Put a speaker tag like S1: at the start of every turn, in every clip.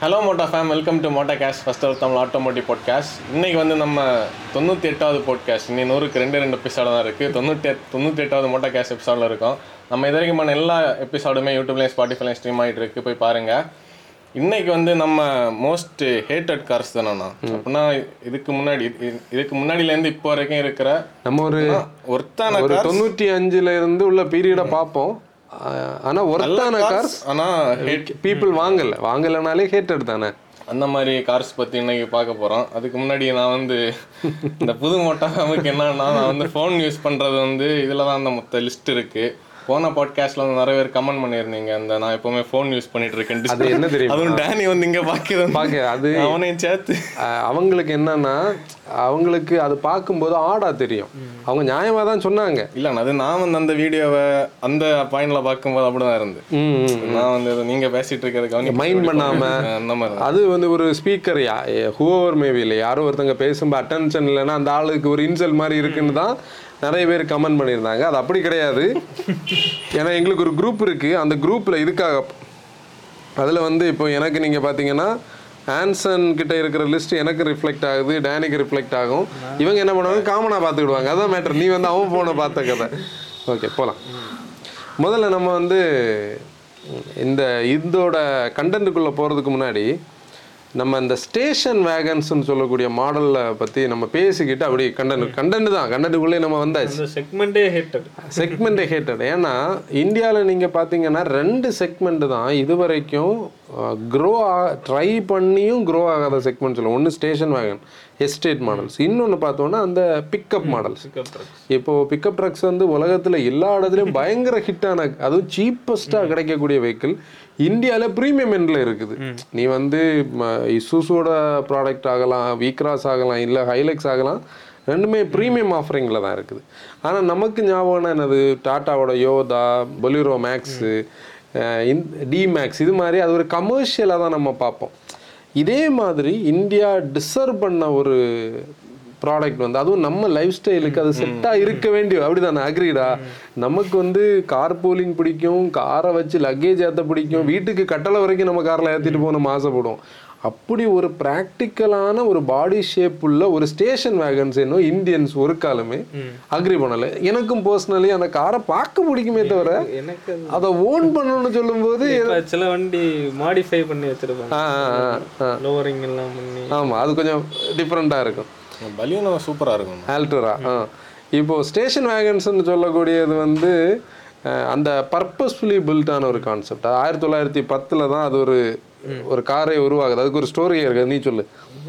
S1: Hello moto fam welcome to moto cast first of Tamil automotive podcast இன்னைக்கு வந்து நம்ம தொண்ணூற்றி எட்டாவது பாட்காஸ்ட் இன்னி நூறுக்கு ரெண்டு ரெண்டு எபிசோட தான் இருக்குது தொண்ணூற்றி தொண்ணூற்றி எட்டாவது மோட்டா கேஷ் எபிசோடில் இருக்கும். நம்ம இது வரைக்கும் பண்ண எல்லா எபிசோடுமே யூடியூப்லேயும் ஸ்பாட்டிஃபைலையும் ஸ்ட்ரீம் ஆகிட்டு இருக்கு. போய் பாருங்கள் இன்னைக்கு வந்து நம்ம மோஸ்ட் ஹேட்டட் கார்ஸ் தானேண்ணா அப்படின்னா இதுக்கு முன்னாடி இது- இதுக்கு முன்னாடிலேருந்து இப்போ வரைக்கும் இருக்கிற
S2: நம்ம ஒரு
S1: ஒர்த்தான
S2: தொண்ணூற்றி அஞ்சுல இருந்து உள்ள பீரியடை பார்ப்போம். ஆனா ஒர்த்தான கார்ஸ்
S1: ஆனால்
S2: பீப்புள் வாங்கல. வாங்கலைனாலே ஹேட்டட் தானே?
S1: அந்த மாதிரி கார்ஸ் பற்றி இன்னைக்கு பார்க்க போகிறோம் அதுக்கு முன்னாடி நான் வந்து இந்த புது மோட்டாவுக்கு என்னன்னா நான் வந்து ஃபோன் யூஸ் பண்ணுறது வந்து இதில் தான் அந்த மொத்த லிஸ்ட் இருக்குது போன பாட்காஸ்ட்ல வந்து நிறைய பேர் கமெண்ட் பண்ணியிருந்தீங்க. அந்த நான் எப்பவுமே ஃபோன் யூஸ் பண்ணிட்டு இருக்கேன்
S2: அது என்ன தெரியுமா?
S1: அதுவும் டேனி வந்து இங்கே பார்க்குறது
S2: பார்க்க அது
S1: அவனையும் சேர்த்து.
S2: அவங்களுக்கு என்னன்னா அவங்களுக்கு அது பார்க்கும்போது ஆடா தெரியும். அவங்க நியாயமா தான் சொன்னாங்க.
S1: இல்லை அது நான் வந்து அந்த வீடியோவை அந்த பாயிண்ட்ல பார்க்கும்போது அப்படிதான் இருந்து. நான் வந்து நீங்க பேசிட்டு இருக்கிறதுக்கு
S2: Mind பண்ணாம.
S1: அந்த மாதிரி.
S2: அது வந்து ஒரு ஸ்பீக்கர் ஹூவர் மேபி இல்லை. யாரோ ஒருத்தங்க பேசும்போது அட்டென்ஷன் இல்லைன்னா அந்த ஆளுக்கு ஒரு இன்சல் மாதிரி இருக்குன்னு தான் நிறைய பேர் கமெண்ட் பண்ணியிருந்தாங்க. அது அப்படி கிடையாது. ஏன்னா எங்களுக்கு ஒரு குரூப் இருக்குது அந்த குரூப்பில் இதுக்காக அதில் வந்து இப்போ எனக்கு நீங்கள் பார்த்தீங்கன்னா ஆன்சன் கிட்ட இருக்கிற லிஸ்ட் எனக்கு ரிஃப்ளெக்ட் ஆகுது டேனிக்கு ரிஃப்ளெக்ட் ஆகும். இவங்க என்ன பண்ணுவாங்க? காமனாக பார்த்துக்கிடுவாங்க அதான் மேட்டர் நீ வந்து அவன் ஃபோனை பார்த்த கதை. ஓகே போகலாம் முதல்ல நம்ம வந்து இந்த இதோட கண்டென்ட்டுக்குள்ளே போகிறதுக்கு முன்னாடி நம்ம இந்த ஸ்டேஷன் வேகன்ஸ்னு சொல்லக்கூடிய மாடலில் பற்றி நம்ம பேசிக்கிட்டு அப்படி கண்டென்ட் கண்டென்ட் தான். கண்டென்ட்டுக்குள்ளே நம்ம வந்தாச்சு.
S3: செக்மெண்டே ஹேட்டட்
S2: செக்மெண்ட் ஹேட்டட் ஏன்னா இந்தியாவில் நீங்கள் பார்த்தீங்கன்னா ரெண்டு செக்மெண்ட் தான் இது வரைக்கும் க்ரோ ட்ரை பண்ணியும் க்ரோ ஆகாத செக்மெண்ட் சொல்லுவோம் ஒன்று ஸ்டேஷன் வேகன் எஸ்டேட் மாடல்ஸ் இன்னொன்று பார்த்தோன்னா அந்த பிக்கப் மாடல்ஸ் இப்போ பிக்கப் ட்ரக்ஸ் வந்து உலகத்தில் எல்லா இடத்துலையும் பயங்கர ஹிட்டான அதுவும் சீப்பஸ்ட்டாக கிடைக்கக்கூடிய வெஹிக்கிள் இந்தியாவில் ப்ரீமியம் எண்டில் இருக்குது. நீ வந்து இசூஸோட ப்ராடக்ட் ஆகலாம் வீக்ராஸ் ஆகலாம் இல்லை ஹைலெக்ஸ் ஆகலாம் ரெண்டுமே ப்ரீமியம் ஆஃபரிங்கில் தான் இருக்குது. ஆனால் நமக்கு ஞாபகம் என்னது? டாட்டாவோட Yodha Bolero Max T Max இது மாதிரி அது ஒரு கமர்ஷியலாக தான் நம்ம பார்ப்போம். இதே மாதிரி இந்தியா டிசர்வ் பண்ண ஒரு ப்ராடக்ட் வந்து அதுவும் நம்ம லைஃப் ஸ்டைலுக்கு அது செட்டாக இருக்க வேண்டிய அப்படிதானே அக்ரிடா நமக்கு வந்து கார் பூலிங் பிடிக்கும் காரை வச்சு லக்கேஜ் ஏற்ற பிடிக்கும். வீட்டுக்கு கட்டளை வரைக்கும் நம்ம காரில் ஏற்றிட்டு போக நம்ம ஆசைப்படுவோம். அப்படி ஒரு ப்ராக்டிக்கலான ஒரு பாடி ஷேப் உள்ள ஒரு ஸ்டேஷன் வேகன்ஸ் இன்னும் இந்தியன்ஸ் ஒரு காலமே அக்ரி பண்ணல. எனக்கும் பர்சனலி அந்த காரை பார்க்க பிடிக்குமே தவிர
S3: எனக்கு அது
S2: ஓன் பண்ணணும்னு சொல்லும்போது
S3: சில வண்டி மாடிஃபை பண்ணி வச்சிருப்பாங்க. லோவரிங் எல்லாம் பண்ணி.
S2: ஆமா அது கொஞ்சம் டிஃப்ரெண்ட்டாக இருக்கும்.
S1: பலியனோ சூப்பரா இருக்கும்.
S2: ஆல்ட்ரா ஆ. இப்போ ஸ்டேஷன் வேகன்ஸ்னு சொல்லக்கூடியது வந்து அந்த பர்பஸ்ஃபுல்லி பில்டான ஒரு கான்செப்ட். ஆயிரத்தி தொள்ளாயிரத்தி பத்தில் தான் அது ஒரு ஒரு காரை உருவாகுது. அதுக்கு ஒரு ஸ்டோரி இருக்குது நீ சொல்லு.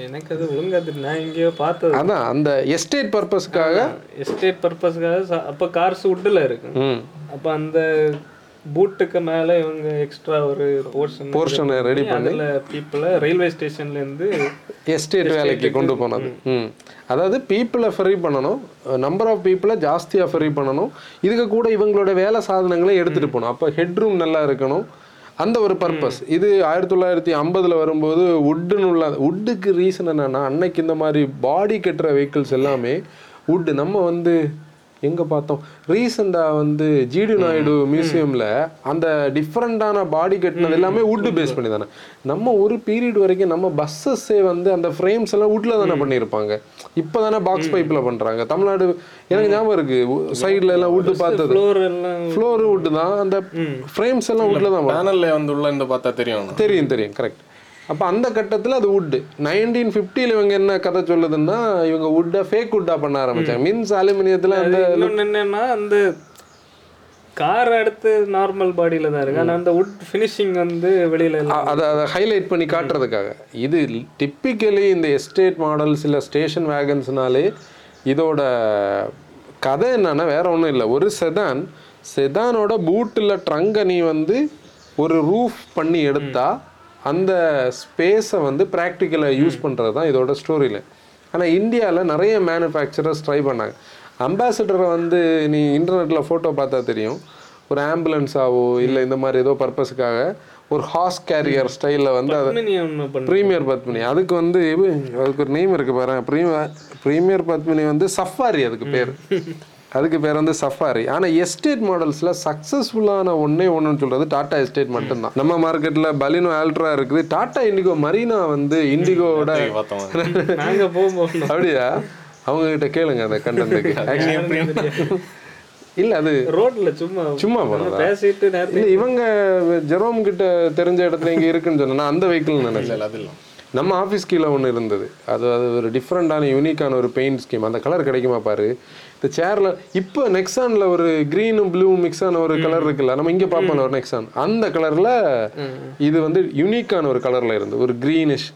S3: எனக்கு அது ஒழுங்கா தெரியல நான் எங்கேயோ பார்த்தது.
S2: அதான் அந்த எஸ்டேட் பர்பஸ்க்காக
S3: எஸ்டேட் பர்பஸ்க்காக அப்ப கார்ஸ் உட்டில் இருக்கு. அப்ப அந்த பூட்டுக்கு மேல இவங்க எக்ஸ்ட்ரா ஒரு போர்ஷன்
S2: போர்ஷனை ரெடி பண்ணி
S3: பீப்புளை ரயில்வே ஸ்டேஷன்ல இருந்து
S2: எஸ்டேட் வேலைக்கு கொண்டு போனது. ம். அதாவது பீப்புளை ஃப்ரீ பண்ணணும். நம்பர் ஆஃப் பீப்புளை ஜாஸ்தியாக ஃப்ரீ பண்ணணும். இதுக்கு கூட இவங்களோட வேலை சாதனங்களை எடுத்துகிட்டு போகணும். அப்போ ஹெட்ரூம் நல்லா இருக்கணும். அந்த ஒரு பர்பஸ் இது ஆயிரத்தி தொள்ளாயிரத்தி ஐம்பதில் வரும்போது உட்டுன்னு உள்ள உட்டுக்கு ரீசன் என்னன்னா அன்னைக்கு இந்த மாதிரி பாடி கட்டுற வெஹிக்கிள்ஸ் எல்லாமே உட்டு நம்ம வந்து எங்கே பார்த்தோம்? ரீசெண்டாக வந்து ஜிடி நாயுடு மியூசியமில் அந்த டிஃப்ரெண்ட்டான பாடி கட்டினது எல்லாமே வுட்டு பேஸ் பண்ணி தானே நம்ம ஒரு பீரியட் வரைக்கும் நம்ம பஸ்ஸஸே வந்து அந்த ஃப்ரேம்ஸ் எல்லாம் வுட்டில் தானே பண்ணியிருப்பாங்க. இப்போ தானே பாக்ஸ் பைப்பில் பண்ணுறாங்க தமிழ்நாடு எனக்கு ஞாபகம் இருக்கு. சைடில் எல்லாம் வுட்டு பார்த்தது.
S3: ஃப்ளோர்
S2: வுட்டு தான். அந்த ஃப்ரேம்ஸ் எல்லாம் வுட்டில் தான்
S1: பேனல்ல வந்து உள்ள இருந்து பார்த்தா தெரியும்.
S2: தெரியும் தெரியும். கரெக்ட் அப்போ அந்த கட்டத்தில் அது வுட்டு நைன்டீன் ஃபிஃப்டியில் இவங்க என்ன கதை சொல்லுதுன்னா இவங்க வுட்டை ஃபேக் வுட்டா பண்ண ஆரம்பிச்சாங்க. மீன்ஸ் அலுமினியத்தில் அந்த
S3: என்னன்னா அந்த கார் அடுத்து நார்மல் பாடியில தான் இருக்கு. ஆனா அந்த வுட் ஃபினிஷிங் வந்து வெளியில
S2: அதை அதை ஹைலைட் பண்ணி காட்டுறதுக்காக. இது டிப்பிக்கலி இந்த எஸ்டேட் மாடல்ஸ் இல்லை ஸ்டேஷன் வேகன்ஸ்னாலே இதோட கதை என்னன்னா வேற ஒன்றும் இல்லை. ஒரு செதான் செதானோட பூட்டில் ட்ரங்கை நீ வந்து ஒரு ரூஃப் பண்ணி எடுத்தா அந்த ஸ்பேஸை வந்து ப்ராக்டிக்கலாக யூஸ் பண்ணுறது தான் இதோட ஸ்டோரியில் ஆனால் இந்தியாவில் நிறைய மேனுஃபேக்சரர்ஸ் ட்ரை பண்ணாங்க. அம்பாசிடரை வந்து நீ இன்டர்நெட்டில் ஃபோட்டோ பார்த்தா தெரியும். ஒரு ஆம்புலன்ஸாவோ இல்லை இந்த மாதிரி ஏதோ பர்பஸுக்காக ஒரு ஹார்ஸ் கேரியர் ஸ்டைலில் வந்து அதை ப்ரீமியர் பத்மினி. அதுக்கு வந்து அதுக்கு ஒரு நேம் இருக்கு பாரு. ப்ரீமியர் ப்ரீமியர் பத்மினி வந்து சஃபாரி அதுக்கு பேர். அதுக்கு பேர் வந்து சஃபாரி ஆனால் எஸ்டேட் மாடல்ஸில் சக்ஸஸ்ஃபுல்லான ஒன்றே ஒன்றுன்னு சொல்கிறது டாடா எஸ்டேட் மட்டும்தான். நம்ம மார்க்கெட்டில் பலினோ ஆல்ட்ரா இருக்குது. டாடா இண்டிகோ மரீனா வந்து இண்டிகோவோட அப்படியா? அவங்க கிட்ட கேளுங்க அந்த கண்டென்ட்டுக்கு இல்லை அது
S3: ரோட்ல சும்மா
S2: சும்மா
S3: பேசிட்டு
S2: இல்லை இவங்க ஜெரோம் கிட்ட தெரிஞ்ச இடத்துல இங்கே இருக்குன்னு சொன்னா அந்த வெஹிக்கிள் நினைச்சேன்.
S1: இல்லை அது இல்லை.
S2: நம்ம ஆஃபீஸ் கீழே ஒன்று இருந்தது. அது அது ஒரு டிஃப்ரெண்டான யூனிக்கான ஒரு பெயிண்ட் ஸ்கீம் அந்த கலர் கிடைக்குமா பாரு? இந்த சேரில் இப்போ நெக்ஸானில் ஒரு க்ரீனும் ப்ளூ மிக்ஸ் ஆன ஒரு கலர் இருக்குல்ல நம்ம இங்கே பார்ப்போம்ல ஒரு நெக்ஸான் அந்த கலரில் இது வந்து யூனிக்கான ஒரு கலரில் இருந்து ஒரு க்ரீனிஷ்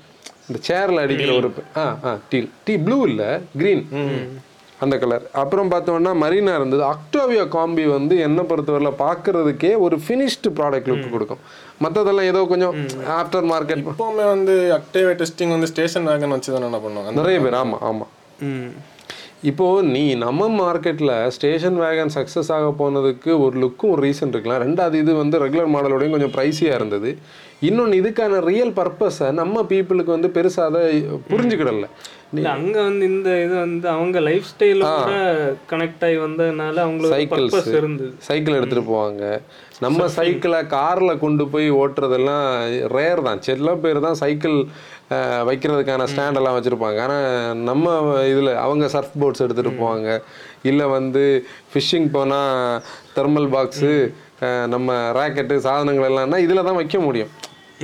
S2: இந்த சேரில் அடிக்கிற ஒரு ஆ ஆ டீ டீ ப்ளூ இல்லை க்ரீன் அந்த கலர் அப்புறம் பார்த்தோம்னா மரீனா இருந்தது. அக்டோவியா காம்பி வந்து என்ன பொறுத்தவரையில் பார்க்கறதுக்கே ஒரு ஃபினிஷ்டு ப்ராடக்ட் லுக் கொடுக்கும். மற்றதெல்லாம் ஏதோ கொஞ்சம் ஆஃப்டர் மார்க்கெட்
S1: இப்போவுமே வந்து அக்டேவே டெஸ்டிங் வந்து ஸ்டேஷன் வேகன் வச்சு தானே என்ன பண்ணுவாங்க?
S2: நிறைய பேர் ஆமாம் ஆமாம் இப்போது நீ நம்ம மார்க்கெட்டில் ஸ்டேஷன் வேகன் சக்ஸஸ் ஆக போனதுக்கு ஒரு லுக்கும் ஒரு ரீசன் இருக்கலாம். ரெண்டாவது இது வந்து ரெகுலர் மாடலோடையும் கொஞ்சம் ப்ரைஸியாக இருந்தது. இன்னொன்று இதுக்கான ரியல் பர்பஸை நம்ம பீப்புளுக்கு வந்து பெருசாக அதை புரிஞ்சுக்கிடல.
S3: இல்ல அங்க வந்து இந்த இது வந்து அவங்க லைஃப் ஸ்டைலோட கனெக்ட் ஆகி வந்ததுனால அவங்களுக்கு. பர்பஸ் இருந்தது.
S2: சைக்கிள் எடுத்துகிட்டு போவாங்க. நம்ம சைக்கிளை காரில் கொண்டு போய் ஓட்டுறதெல்லாம் ரேர் தான். சில பேர் தான் சைக்கிள் வைக்கிறதுக்கான ஸ்டாண்டெல்லாம் வச்சுருப்பாங்க. ஆனால் நம்ம இதில் அவங்க சர்ஃப் போட்ஸ் எடுத்துகிட்டு போவாங்க. இல்லை வந்து ஃபிஷ்ஷிங் போனால் தெர்மல் பாக்ஸு நம்ம ராக்கெட்டு சாதனங்கள் எல்லாம்னா இதில் தான் வைக்க முடியும்.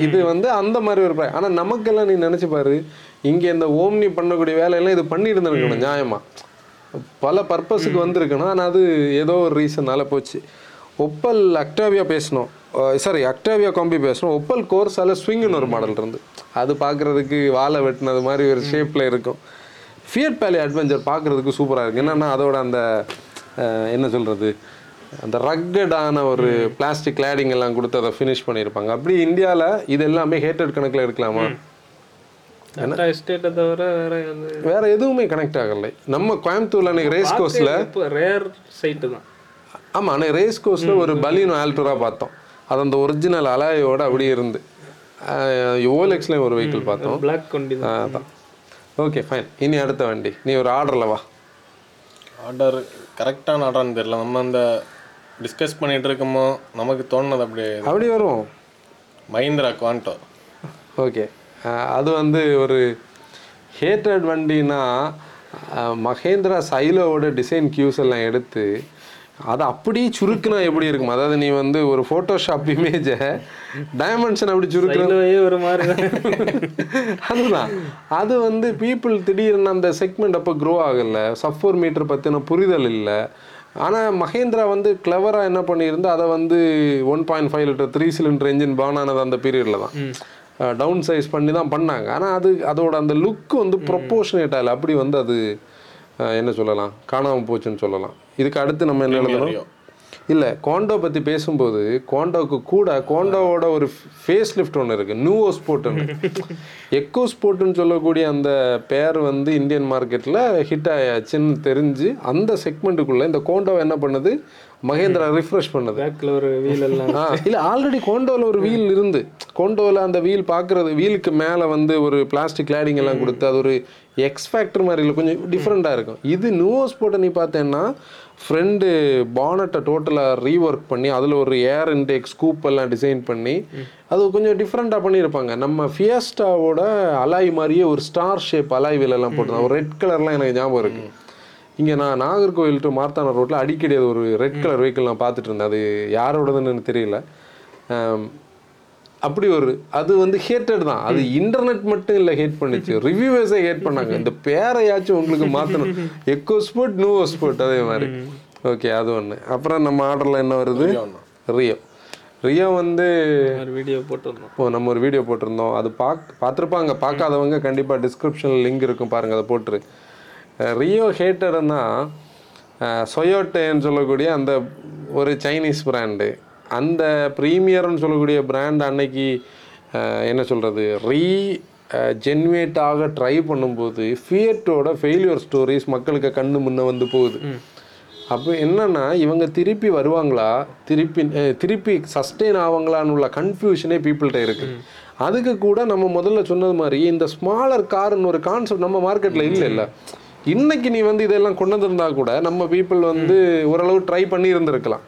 S2: இது வந்து அந்த மாதிரி ஒரு ஆனால் நமக்கெல்லாம் நீ நினச்சி பாரு இங்கே இந்த ஓம்னி பண்ணக்கூடிய வேலையெல்லாம் இது பண்ணியிருந்துருக்கணும் நியாயமாக பல பர்பஸுக்கு வந்திருக்கணும். ஆனால் அது ஏதோ ஒரு ரீசனால போச்சு. ஒப்பல் அக்டாவியா பேசணும். சாரி அக்டாவியா காம்பி பேசணும். ஒப்பல் கோர்ஸால ஸ்விங்னு ஒரு மாடல் இருந்து. அது பார்க்குறதுக்கு வாழை வெட்டினது மாதிரி ஒரு ஷேப்பில் இருக்கும். ஃபியட் பேலி அட்வென்ச்சர் பார்க்குறதுக்கு சூப்பராக இருக்குது என்னென்னா அதோட அந்த என்ன சொல்கிறது அந்த ரக்கடான ஒரு பிளாஸ்டிக் கிளாடிங் எல்லாம் கொடுத்து அதை ஃபினிஷ் பண்ணியிருப்பாங்க. அப்படி இந்தியாவில் இது எல்லாமே ஹேட்டட் கணக்கில் எடுக்கலாமா
S3: எஸ்டேட்டை தவிர வேற
S2: வேற எதுவுமே கனெக்ட் ஆகலை. நம்ம கோயம்புத்தூர்ல அன்னைக்கு ரேஸ் கோர்ஸில்
S3: இப்போ ரேர் சைட்டு தான்.
S2: ஆமாம் அன்னைக்கு ரேஸ் கோர்ஸில் ஒரு பலீனோ ஆல்டரா பார்த்தோம். அது அந்த ஒரிஜினல் அலாயோட அப்படியே இருந்து. ஓலெக்ஸ்லேயும் ஒரு வெஹிக்கிள் பார்த்தோம்.
S3: பிளாக் கொண்டி தான்.
S2: ஓகே ஃபைன் இனி அடுத்த வண்டி. நீ ஒரு ஆர்டரில் வா.
S1: ஆர்டர் கரெக்டான ஆர்டர்னு தெரியல. நம்ம அந்த டிஸ்கஸ் பண்ணிட்டு இருக்கோமோ நமக்கு தோணுனது அப்படியே
S2: அப்படி வரும்
S1: மஹிந்திரா குவான்டோ
S2: ஓகே அது வந்து ஒரு ஹேட்டட் வண்டினா மகேந்திரா சைலோவோட டிசைன் கியூஸ் எல்லாம் எடுத்து அதை அப்படியே சுருக்குனா எப்படி இருக்கும்? அதாவது நீ வந்து ஒரு ஃபோட்டோஷாப் இமேஜை டைமென்ஷன் அப்படி சுருக்குற
S3: சைலோவே ஒரு மாதிரி தான்.
S2: அதுதான். அது வந்து பீப்புள் திடீர்னு அந்த செக்மெண்ட் அப்போ க்ரோ ஆகல. சஃபோர் மீட்டர் பற்றின புரிதல் இல்லை. ஆனால் மகேந்திரா வந்து கிளவராக என்ன பண்ணியிருந்தா அதை வந்து one point five litre three cylinder engine பான் ஆனது அந்த பீரியடில் தான். டவுன் சைஸ் பண்ணி தான் பண்ணாங்க. ஆனால் அது அதோட அந்த லுக் வந்து ப்ரொப்போர்ஷனேட் ஆகல அப்படி வந்து அது என்ன சொல்லலாம்? காணாமல் போச்சுன்னு சொல்லலாம். இதுக்கு அடுத்து நம்ம என்ன எழுதணும்? இல்லை கோண்டோ பற்றி பேசும்போது கோண்டோவுக்கு கூட கோண்டோவோட ஒரு ஃபேஸ் லிஃப்ட் ஒன்று இருக்குது நியூவோ ஸ்போர்ட்னு எக்கோ ஸ்போர்ட்னு சொல்லக்கூடிய அந்த பேர் வந்து இந்தியன் மார்க்கெட்டில் ஹிட் ஆயாச்சுன்னு தெரிஞ்சு அந்த செக்மெண்ட்டுக்குள்ளே இந்த கோண்டோ என்ன பண்ணுது? மகேந்திரா ரிஃப்ரெஷ் பண்ணுது.
S3: பேக்ல ஒரு வீல் எல்லாம்
S2: இல்லை ஆல்ரெடி கோண்டோவில் ஒரு வீல் இருந்து. கோண்டோவில் அந்த வீல் பார்க்குறது வீலுக்கு மேலே வந்து ஒரு பிளாஸ்டிக் கிளாடிங் எல்லாம் கொடுத்து அது ஒரு எக்ஸ் ஃபேக்டர் மாதிரி இல்லை கொஞ்சம் டிஃப்ரெண்ட்டாக இருக்கும். இது நியூவோ ஸ்போர்ட்டை நீ பார்த்தேன்னா ஃப்ரெண்டு பானட்டை டோட்டலாக ரீஒர்க் பண்ணி அதில் ஒரு ஏர் இன்டேக் ஸ்கூப் எல்லாம் டிசைன் பண்ணி அது கொஞ்சம் டிஃப்ரெண்ட்டாக பண்ணியிருப்பாங்க. நம்ம ஃபியஸ்டாவோட அலாய் மாதிரியே ஒரு ஸ்டார் ஷேப் அலாய் வீல் எல்லாம் போட்டிருந்தாங்க. ஒரு ரெட் கலர்லாம் எனக்கு ஞாபகம் இருக்குது இங்கே நான் நாகர்கோவில் டு மார்த்தான ரோட்டில் அடிக்கடி அது ஒரு ரெட் கலர் வெஹிக்கிள் நான் பார்த்துட்டு இருந்தேன் அது யாரோடதுன்னு எனக்கு தெரியல. அப்படி ஒரு அது வந்து ஹேட்டட் தான். அது இன்டர்நெட் மட்டும் இல்லை ஹேட் பண்ணிச்சு. ரிவ்யூவர்ஸே ஹேட் பண்ணாங்க. இந்த பேரையாச்சும் உங்களுக்கு மாற்றணும் எக்கோ ஸ்போர்ட் நூவோ ஸ்போர்ட் அதே மாதிரி. ஓகே அது ஒன்று அப்புறம் நம்ம ஆர்டரில் என்ன வருது? Rio Rio. வந்து
S3: ஒரு வீடியோ போட்டிருந்தோம்.
S2: இப்போ நம்ம ஒரு வீடியோ போட்டிருந்தோம். அது பாக் பார்த்துருப்பாங்க. பார்க்காதவங்க கண்டிப்பாக டிஸ்கிரிப்ஷனில் லிங்க் இருக்கும் பாருங்கள் அதை போட்டுரு. ரியோ ஹேட்டர்னா சொயோட்டேன்னு சொல்லக்கூடிய அந்த ஒரு சைனீஸ் பிராண்டு அந்த ப்ரீமியர்னு சொல்லக்கூடிய பிராண்ட் அன்னைக்கு என்ன சொல்கிறது ரீ ஜென்வேட் ஆக ட்ரை பண்ணும்போது ஃபியட்டோட ஃபெயிலியர் ஸ்டோரிஸ் மக்களுக்கு கண்ணு முன்ன வந்து போகுது. அப்போ என்னன்னா இவங்க திருப்பி வருவாங்களா? திருப்பி திருப்பி சஸ்டெயின் ஆவாங்களான்னு உள்ள கன்ஃபியூஷனே பீப்புள்கிட்ட இருக்கு. அதுக்கு கூட நம்ம முதல்ல சொன்னது மாதிரி இந்த ஸ்மாலர் கார்னு ஒரு கான்செப்ட் நம்ம மார்க்கெட்டில் இல்லை இல்லை. இன்னைக்கு நீ வந்து இதெல்லாம் கொண்டு வந்திருந்தா கூட நம்ம பீப்புள் வந்து ஓரளவு ட்ரை பண்ணி இருந்திருக்கலாம்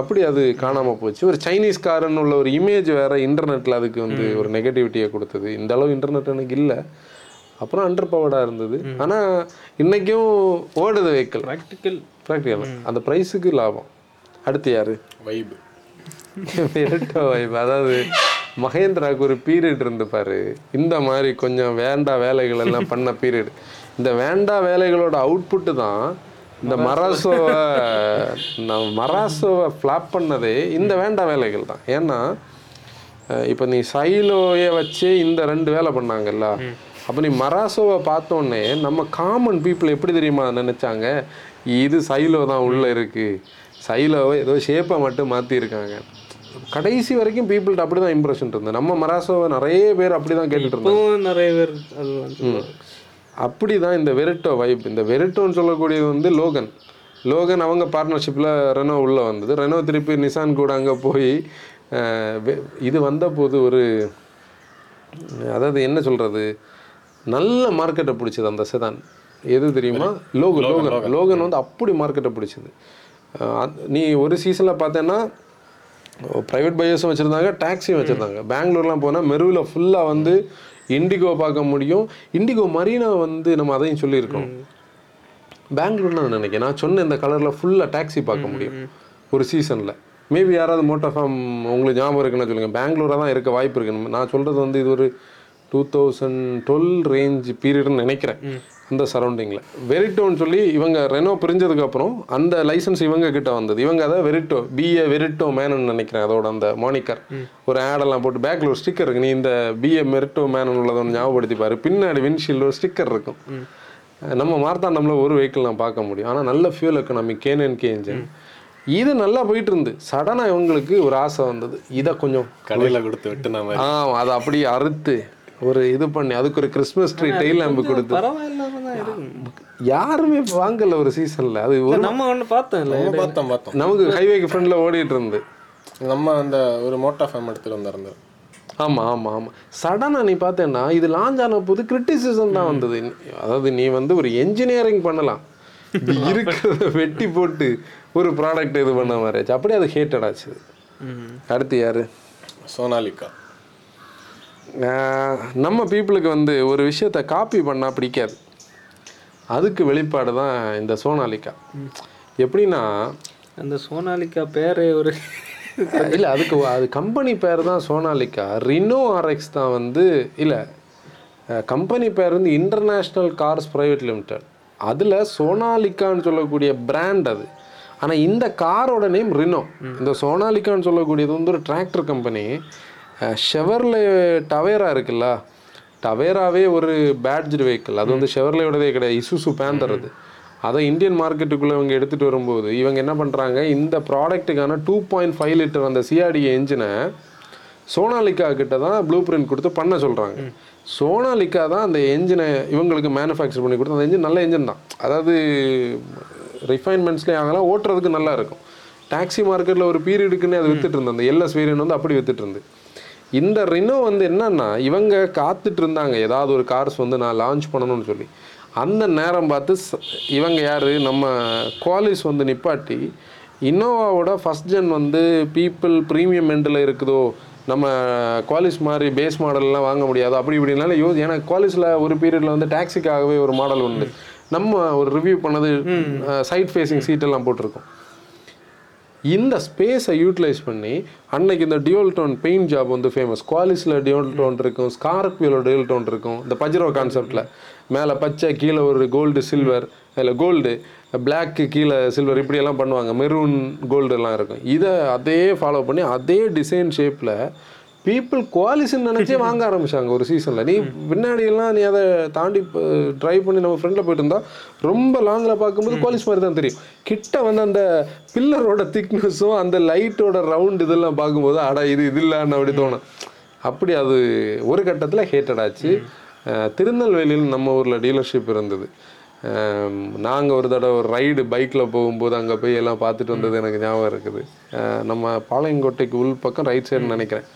S2: அப்படி அது காணாம போச்சு. ஒரு சைனீஸ் காரன் உள்ள ஒரு இமேஜ் வேற இன்டர்நெட்ல அதுக்கு வந்து ஒரு நெகட்டிவிட்டியை கொடுத்தது. இந்த அளவு இன்டர்நெட் எனக்கு இல்லை. அப்புறம் அண்டர் பவர்டாக இருந்தது ஆனா இன்னைக்கும் ஓடுது வெஹிக்கிள்
S3: ப்ராக்டிக்கல்
S2: ப்ராக்டிக்கல் அந்த ப்ரைஸுக்கு லாபம். அடுத்து யாரு?
S1: வைப்
S2: வைப் அதாவது மகேந்திராவுக்கு ஒரு பீரியட் இருந்து பாரு. இந்த மாதிரி கொஞ்சம் வேண்டா வேலைகள் எல்லாம் பண்ண பீரியட் இந்த வேண்டா வேலைகளோட அவுட்புட்டு தான் இந்த மராசோவை மராசோவை ஃப்ளாப் பண்ணதே இந்த வேண்டா வேலைகள் தான். ஏன்னா இப்போ நீ சைலோயை வச்சே இந்த ரெண்டு வேலை பண்ணாங்கல்ல அப்போ நீ மராசோவை பார்த்தோன்னே நம்ம காமன் பீப்புள் எப்படி தெரியுமா நினைச்சாங்க? இது சைலோ தான் உள்ள இருக்கு. சைலோவை ஏதோ ஷேப்பை மட்டும் மாற்றிருக்காங்க கடைசி வரைக்கும் பீப்புள்கிட்ட அப்படி தான் இம்ப்ரெஷன் இருந்தது. நம்ம மராசோவை நிறைய பேர் அப்படி தான் கேட்டுட்டு
S3: இப்போவும் நிறைய பேர்
S2: அப்படி தான் இந்த வெரிட்டோ வைப் இந்த வெரிட்டோன்னு சொல்லக்கூடியது வந்து லோகன். லோகன் அவங்க பார்ட்னர்ஷிப்பில் ரெனோ உள்ளே வந்தது. ரெனோ திருப்பி நிசான் கூட அங்கே போய் இது வந்த போது ஒரு அதாவது என்ன சொல்கிறது நல்ல மார்க்கெட்டை பிடிச்சது அந்த செதான் எது தெரியுமா? Logan Logan Logan. வந்து அப்படி மார்க்கெட்டை பிடிச்சது. நீ ஒரு சீசனில் பார்த்தேன்னா ப்ரைவேட் பையர்ஸும் வச்சுருந்தாங்க டாக்ஸியும் வச்சுருந்தாங்க. பெங்களூர்லாம் போனால் மெருவில் ஃபுல்லாக வந்து இண்டிகோ பார்க்க முடியும். இண்டிகோ மரீனா வந்து நம்ம அதையும் சொல்லியிருக்கோம். பெங்களூர்னு நான் நினைக்கிறேன். நான் சொன்ன இந்த கலரில் ஃபுல்லாக டாக்ஸி பார்க்க முடியும். ஒரு சீசனில் மேபி யாராவது மோட்டார் ஃபார்ம் உங்களுக்கு ஞாபகம் இருக்குன்னு சொல்லுங்கள் பெங்களூராக தான் இருக்க வாய்ப்பு இருக்கு நான் சொல்கிறது வந்து இது ஒரு டூ தௌசண்ட் டுவெல் ரேஞ்ச் பீரியட்னு நினைக்கிறேன். அந்த சரௌண்டிங்கில் வெரிட்டோன்னு சொல்லி இவங்க ரெனோ பிரிஞ்சதுக்கப்புறம் அந்த லைசன்ஸ் இவங்க கிட்ட வந்தது. இவங்க அதை வெரிட்டோ பிஏ வெரிட்டோ மேனன்னு நினைக்கிறேன் அதோட அந்த மானிக்கர் ஒரு ஆடெல்லாம் போட்டு பேக்கில் ஒரு ஸ்டிக்கர் இருக்கு. நீ இந்த பிஏ மெரிட்டோ மேனன் உள்ளதை ஒன்று ஞாபகப்படுத்தி பாரு பின்னாடி விண்ட்ஷீல்டு ஒரு ஸ்டிக்கர் இருக்கும். நம்ம மார்த்தாண்டம்ல ஒரு வெஹிக்கிள் நான் பார்க்க முடியும். ஆனால் நல்ல ஃபியூல் எக்கனாமி கேன் கே இன்ஜின் இது நல்லா போயிட்டு இருந்து. சடனாக இவங்களுக்கு ஒரு ஆசை வந்தது. இதை கொஞ்சம்
S1: கடையில் கொடுத்து வெட்டுன மாதிரி.
S2: ஆ அதை அப்படியே அறுத்து ஒரு இது பண்ணி அதுக்கு ஒரு கிறிஸ்மஸ் ட்ரீ டெய்ல் லேம்பு கொடுத்து.
S3: பரவாயில்லாம தான்
S2: யாருமே வாங்கல ஒரு சீசன்ல அது ஒரு
S3: நம்ம ஒன்று பார்த்தோம்ல
S1: நம்ம பார்த்தோம் பார்த்தோம்.
S2: நமக்கு ஹைவேக்கு ஃப்ரண்ட்ல ஓடிட்டு இருந்து
S1: நம்ம அந்த ஒரு மோட்டா ஃபேம் எடுத்துட்டு வந்திருந்தோம்
S2: ஆமா ஆமா ஆமா. சடனா நீ பார்த்தேன்னா இது லான்ச் ஆன போது கிரிட்டிசிசம் தான் வந்தது. அதாவது நீ வந்து ஒரு என்ஜினியரிங் பண்ணலாம். இருக்கிறத வெட்டி போட்டு ஒரு ப்ராடக்ட் இது பண்ண மாதிரி ஆச்சு. அப்படியே அது ஹேட்டட் ஆச்சு. அடுத்து யாரு?
S1: சோனாலிகா.
S2: நம்ம பீப்புளுக்கு வந்து ஒரு விஷயத்த காப்பி பண்ணால் பிடிக்காது. அதுக்கு வெளிப்பாடு தான் இந்த சோனாலிகா. எப்படின்னா
S3: அந்த சோனாலிகா பேரே ஒரு
S2: இல்லை அதுக்கு அது கம்பெனி பேர் தான் சோனாலிகா. ரினோ ஆர்எக்ஸ் தான் வந்து இல்லை கம்பெனி பேர் வந்து இன்டர்நேஷ்னல் கார்ஸ் ப்ரைவேட் லிமிடெட் அதில் சோனாலிக்கான்னு சொல்லக்கூடிய பிராண்ட் அது. ஆனால் இந்த காரோட நேம் ரினோ இந்த சோனாலிக்கான்னு சொல்லக்கூடியது வந்து ஒரு டிராக்டர் கம்பெனி ஷெவர்ல டவேரா இருக்குல்ல டவேராவே ஒரு பேட்ஜ் வெஹிக்கிள் அது வந்து ஷெவர்லையோடதே கிடையாது. இசுசு பேந்தர் அது அதை இந்தியன் மார்க்கெட்டுக்குள்ளே இவங்க எடுத்துகிட்டு வரும்போது இவங்க என்ன பண்ணுறாங்க இந்த ப்ராடக்ட்டுக்கான டூ பாயிண்ட் ஃபைவ் லிட்டர் அந்த சிஆர்டி என்ஜினை சோனாலிகா கிட்ட தான் ப்ளூ பிரிண்ட் கொடுத்து பண்ண சொல்கிறாங்க சோனாலிகா தான் அந்த என்ஜினை இவங்களுக்கு மேனுஃபேக்சர் பண்ணி கொடுத்து அந்த என்ஜின் நல்ல என்ஜின் தான். அதாவது ரிஃபைன்மெண்ட்ஸ்லேயே ஆகலாம் ஓட்டுறதுக்கு நல்லா இருக்கும். டாக்ஸி மார்க்கெட்டில் ஒரு பீரியடுக்குன்னு அது வித்துட்டு இருந்தது. அந்த எல்எஸ் வேரியன் வந்து அப்படி வித்துட்டு இருந்து இந்த ரினோ வந்து என்னன்னா இவங்க காத்துட்டு இருந்தாங்க ஏதாவது ஒரு கார்ஸ் வந்து நான் லான்ச் பண்ணணும்னு சொல்லி. அந்த நேரம் பார்த்து இவங்க யாரு? நம்ம குவாலிஸ் வந்து நிப்பாட்டி இன்னோவாவோட ஃபஸ்ட் ஜென் வந்து பீப்புள் ப்ரீமியம் எண்டில் இருக்குதோ நம்ம குவாலிஸ் மாதிரி பேஸ் மாடல்லாம் வாங்க முடியாது அப்படி இப்படினால யோ ஏன்னா குவாலிஸில் ஒரு பீரியடில் வந்து டாக்ஸிக்காகவே ஒரு மாடல் உண்டு. நம்ம ஒரு ரிவ்யூ பண்ணது சைட் ஃபேஸிங் சீட்டெல்லாம் போட்டிருக்கோம். இந்த ஸ்பேஸை யூட்டிலைஸ் பண்ணி அன்னைக்கு இந்த டியூல் டோன் பெயிண்ட் ஜாப் வந்து ஃபேமஸ் குவாலிஸில் டியூல் டோன் இருக்கும் ஸ்கார்பியோவில் டியூல் டோன் இருக்கும். இந்த பஜ்ரோ கான்செப்டில் மேலே பச்சை கீழே ஒரு கோல்டு சில்வர் இல்லை கோல்டு பிளாக்கு கீழே சில்வர் இப்படியெல்லாம் பண்ணுவாங்க. மெரூன் கோல்டுலாம் இருக்கும். இதை அதே ஃபாலோ பண்ணி அதே டிசைன் ஷேப்பில் பீப்புள் குவாலிஸ்ன்னு நினச்சே வாங்க ஆரம்பிச்சாங்க ஒரு சீசனில் நீ பின்னாடி எல்லாம் நீ அதை தாண்டி ட்ரைவ் பண்ணி நம்ம ஃப்ரெண்டில் போயிட்டு இருந்தா ரொம்ப லாங்கில் பார்க்கும்போது குவாலிஸ் மாதிரி தான் தெரியும். கிட்ட வந்து அந்த பில்லரோட திக்னஸும் அந்த லைட்டோட ரவுண்ட் இதெல்லாம் பார்க்கும்போது அட இது இது இல்லைன்னு அப்படி தோணும். அப்படி அது ஒரு கட்டத்தில் ஹேட்டட் ஆச்சு. திருநெல்வேலியில் நம்ம ஊரில் டீலர்ஷிப் இருந்தது. நாங்கள் ஒரு தடவை ஒரு ரைடு பைக்கில் போகும்போது அங்கே போய் எல்லாம் பார்த்துட்டு வந்தது எனக்கு ஞாபகம் இருக்குது. நம்ம பாளையங்கோட்டைக்கு உள் பக்கம் ரைட் சைடு நினைக்கிறேன்.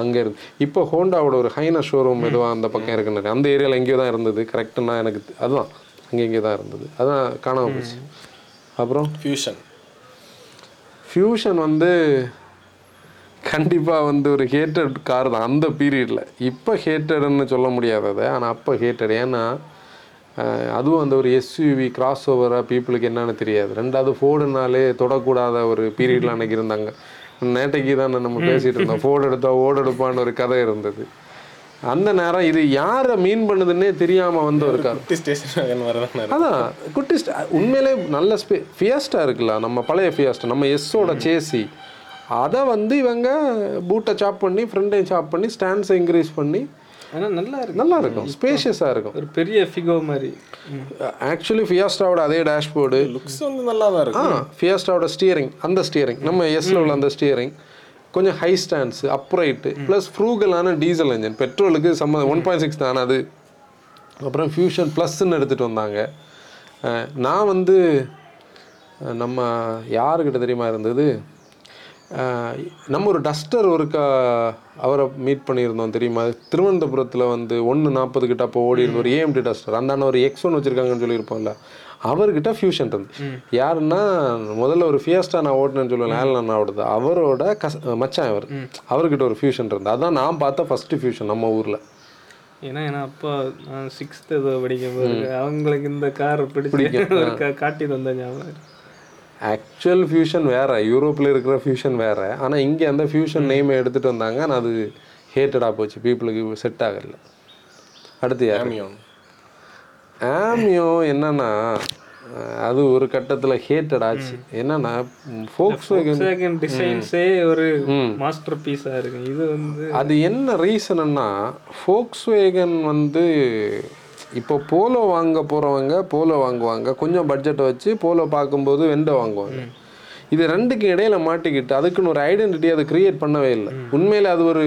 S2: அங்கே இருந்து. இப்போ ஹோண்டாவோட ஒரு ஹைனா ஷோரூம் எதுவும் அந்த பக்கம் இருக்குன்னு அந்த ஏரியாவில் எங்கேயோ தான் இருந்தது. கரெக்டுன்னா எனக்கு அதுதான். அங்கே இங்கே தான் இருந்தது. அதான் காணாமல் போச்சு. அப்புறம்?
S1: ஃபியூஷன்
S2: ஃபியூஷன் வந்து கண்டிப்பாக வந்து ஒரு ஹேட்டட் கார் தான். அந்த பீரியடில் இப்போ ஹேட்டட்னு சொல்ல முடியாது அதை ஆனால் அப்போ ஹேட்டட் ஏன்னா அதுவும் அந்த ஒரு எஸ்யூவி கிராஸ் ஓவராக பீப்புளுக்கு என்னன்னு தெரியாது. ரெண்டாவது ஃபோர்டுனாலே தொடக்கூடாத ஒரு பீரியடில் அன்னைக்கு இருந்தாங்க. நேட்டைக்கு தான் நம்ம பேசிகிட்டு இருந்தோம். ஃபோர்டு எடுத்தா ஓடு எடுப்பான்னு ஒரு கதை இருந்தது. அந்த நேரம் இது யாரை மீன் பண்ணுதுன்னே தெரியாமல் வந்த ஒரு
S1: குட்டி ஸ்டேஷன்
S2: அதான் குட்டி உண்மையிலே நல்ல ஸ்பே ஃபியஸ்டா இருக்குல்ல நம்ம பழைய ஃபியஸ்டா நம்ம எஸ்ஸோட சேசி அதை வந்து இவங்க பூட்டை சாப் பண்ணி ஃப்ரண்டையும் சாப் பண்ணி ஸ்டாண்ட்ஸை இன்க்ரீஸ் பண்ணி
S3: ஆனா நல்லா இருக்கு.
S2: நல்லா இருக்கும் ஸ்பேஷியஸாக இருக்கும்.
S3: ஒரு பெரிய ஃபிகோ மாதிரி.
S2: ஆக்சுவலி ஃபியாஸ்டாவோட அதே டேஷ்போர்டு
S1: லுக்ஸ் வந்து நல்லா தான்
S2: ஆ
S1: இருக்கும்
S2: ஃபியாஸ்டாவோட ஸ்டியரிங் அந்த ஸ்டியரிங் நம்ம எஸ்ல உள்ள அந்த ஸ்டியரிங் கொஞ்சம் ஹை ஸ்டாண்ட்ஸ் அப்ரைட்டு ப்ளஸ் ஃப்ரூகலான டீசல் இன்ஜின் பெட்ரோலுக்கு சம்ம ஒன் பாயிண்ட் சிக்ஸ் தானே. அது அப்புறம் ஃபியூஷன் ப்ளஸ்ன்னு எடுத்துகிட்டு வந்தாங்க. நான் வந்து நம்ம யாருக்கிட்ட தெரியுமா இருந்தது? நம்ம ஒரு டஸ்டர் ஒருக்கா அவரை மீட் பண்ணியிருந்தோம் தெரியுமா? திருவனந்தபுரத்தில் வந்து ஒன்று நாற்பது கிட்ட அப்போ ஓடி இருந்த ஒரு ஏஎம்டி டஸ்டர் அந்த அண்ணன் ஒரு எக்ஸ் ஒன் வச்சுருக்காங்கன்னு சொல்லியிருப்போம்ல. அவர்கிட்ட ஃபியூஷன் இருந்து யாருன்னா முதல்ல ஒரு ஃபியஸ்டா நான் ஓட்டினேன்னு சொல்லுவேன் ஆலன் அண்ணாவோடது அவரோட கஸ் மச்சான் அவர் அவர்கிட்ட ஒரு ஃபியூஷன் இருந்து அதான் நான் பார்த்த ஃபர்ஸ்ட் ஃபியூஷன் நம்ம ஊரில்.
S3: ஏன்னா ஏன்னா அப்பா நான் சிக்ஸ்த் ஏதோ படிக்கும் போது அவங்களுக்கு இந்த கார் பிடிச்சி காட்டி தந்த ஞாபகம்.
S2: ஆக்சுவல் ஃபியூஷன் வேற யூரோப்பில் இருக்கிற ஃபியூஷன் வேற. ஆனால் இங்கே அந்த ஃபியூஷன் நேமை எடுத்துகிட்டு வந்தாங்க. ஆனால் அது ஹேட்டடாக போச்சு. பீப்புளுக்கு செட் ஆகல. அடுத்து யார்?
S1: ஆமியோன்
S2: ஆமியோ என்னன்னா அது ஒரு கட்டத்தில் ஹேட்டட் ஆச்சு. என்னன்னா ஃபோக்ஸ்
S3: டிசைன்ஸே ஒரு மாஸ்டர் பீஸா இருக்கு. இது வந்து
S2: அது என்ன ரீசன்னா ஃபோக்ஸ் வந்து இப்போ போலோ வாங்க போகிறவங்க போலோ வாங்குவாங்க. கொஞ்சம் பட்ஜெட்டை வச்சு போலோ பார்க்கும்போது வெண்டோ வாங்குவாங்க. இது ரெண்டுக்கு இடையில மாட்டிக்கிட்டு அதுக்குன்னு ஒரு ஐடென்டிட்டி அதை கிரியேட் பண்ணவே இல்லை. உண்மையில அது ஒரு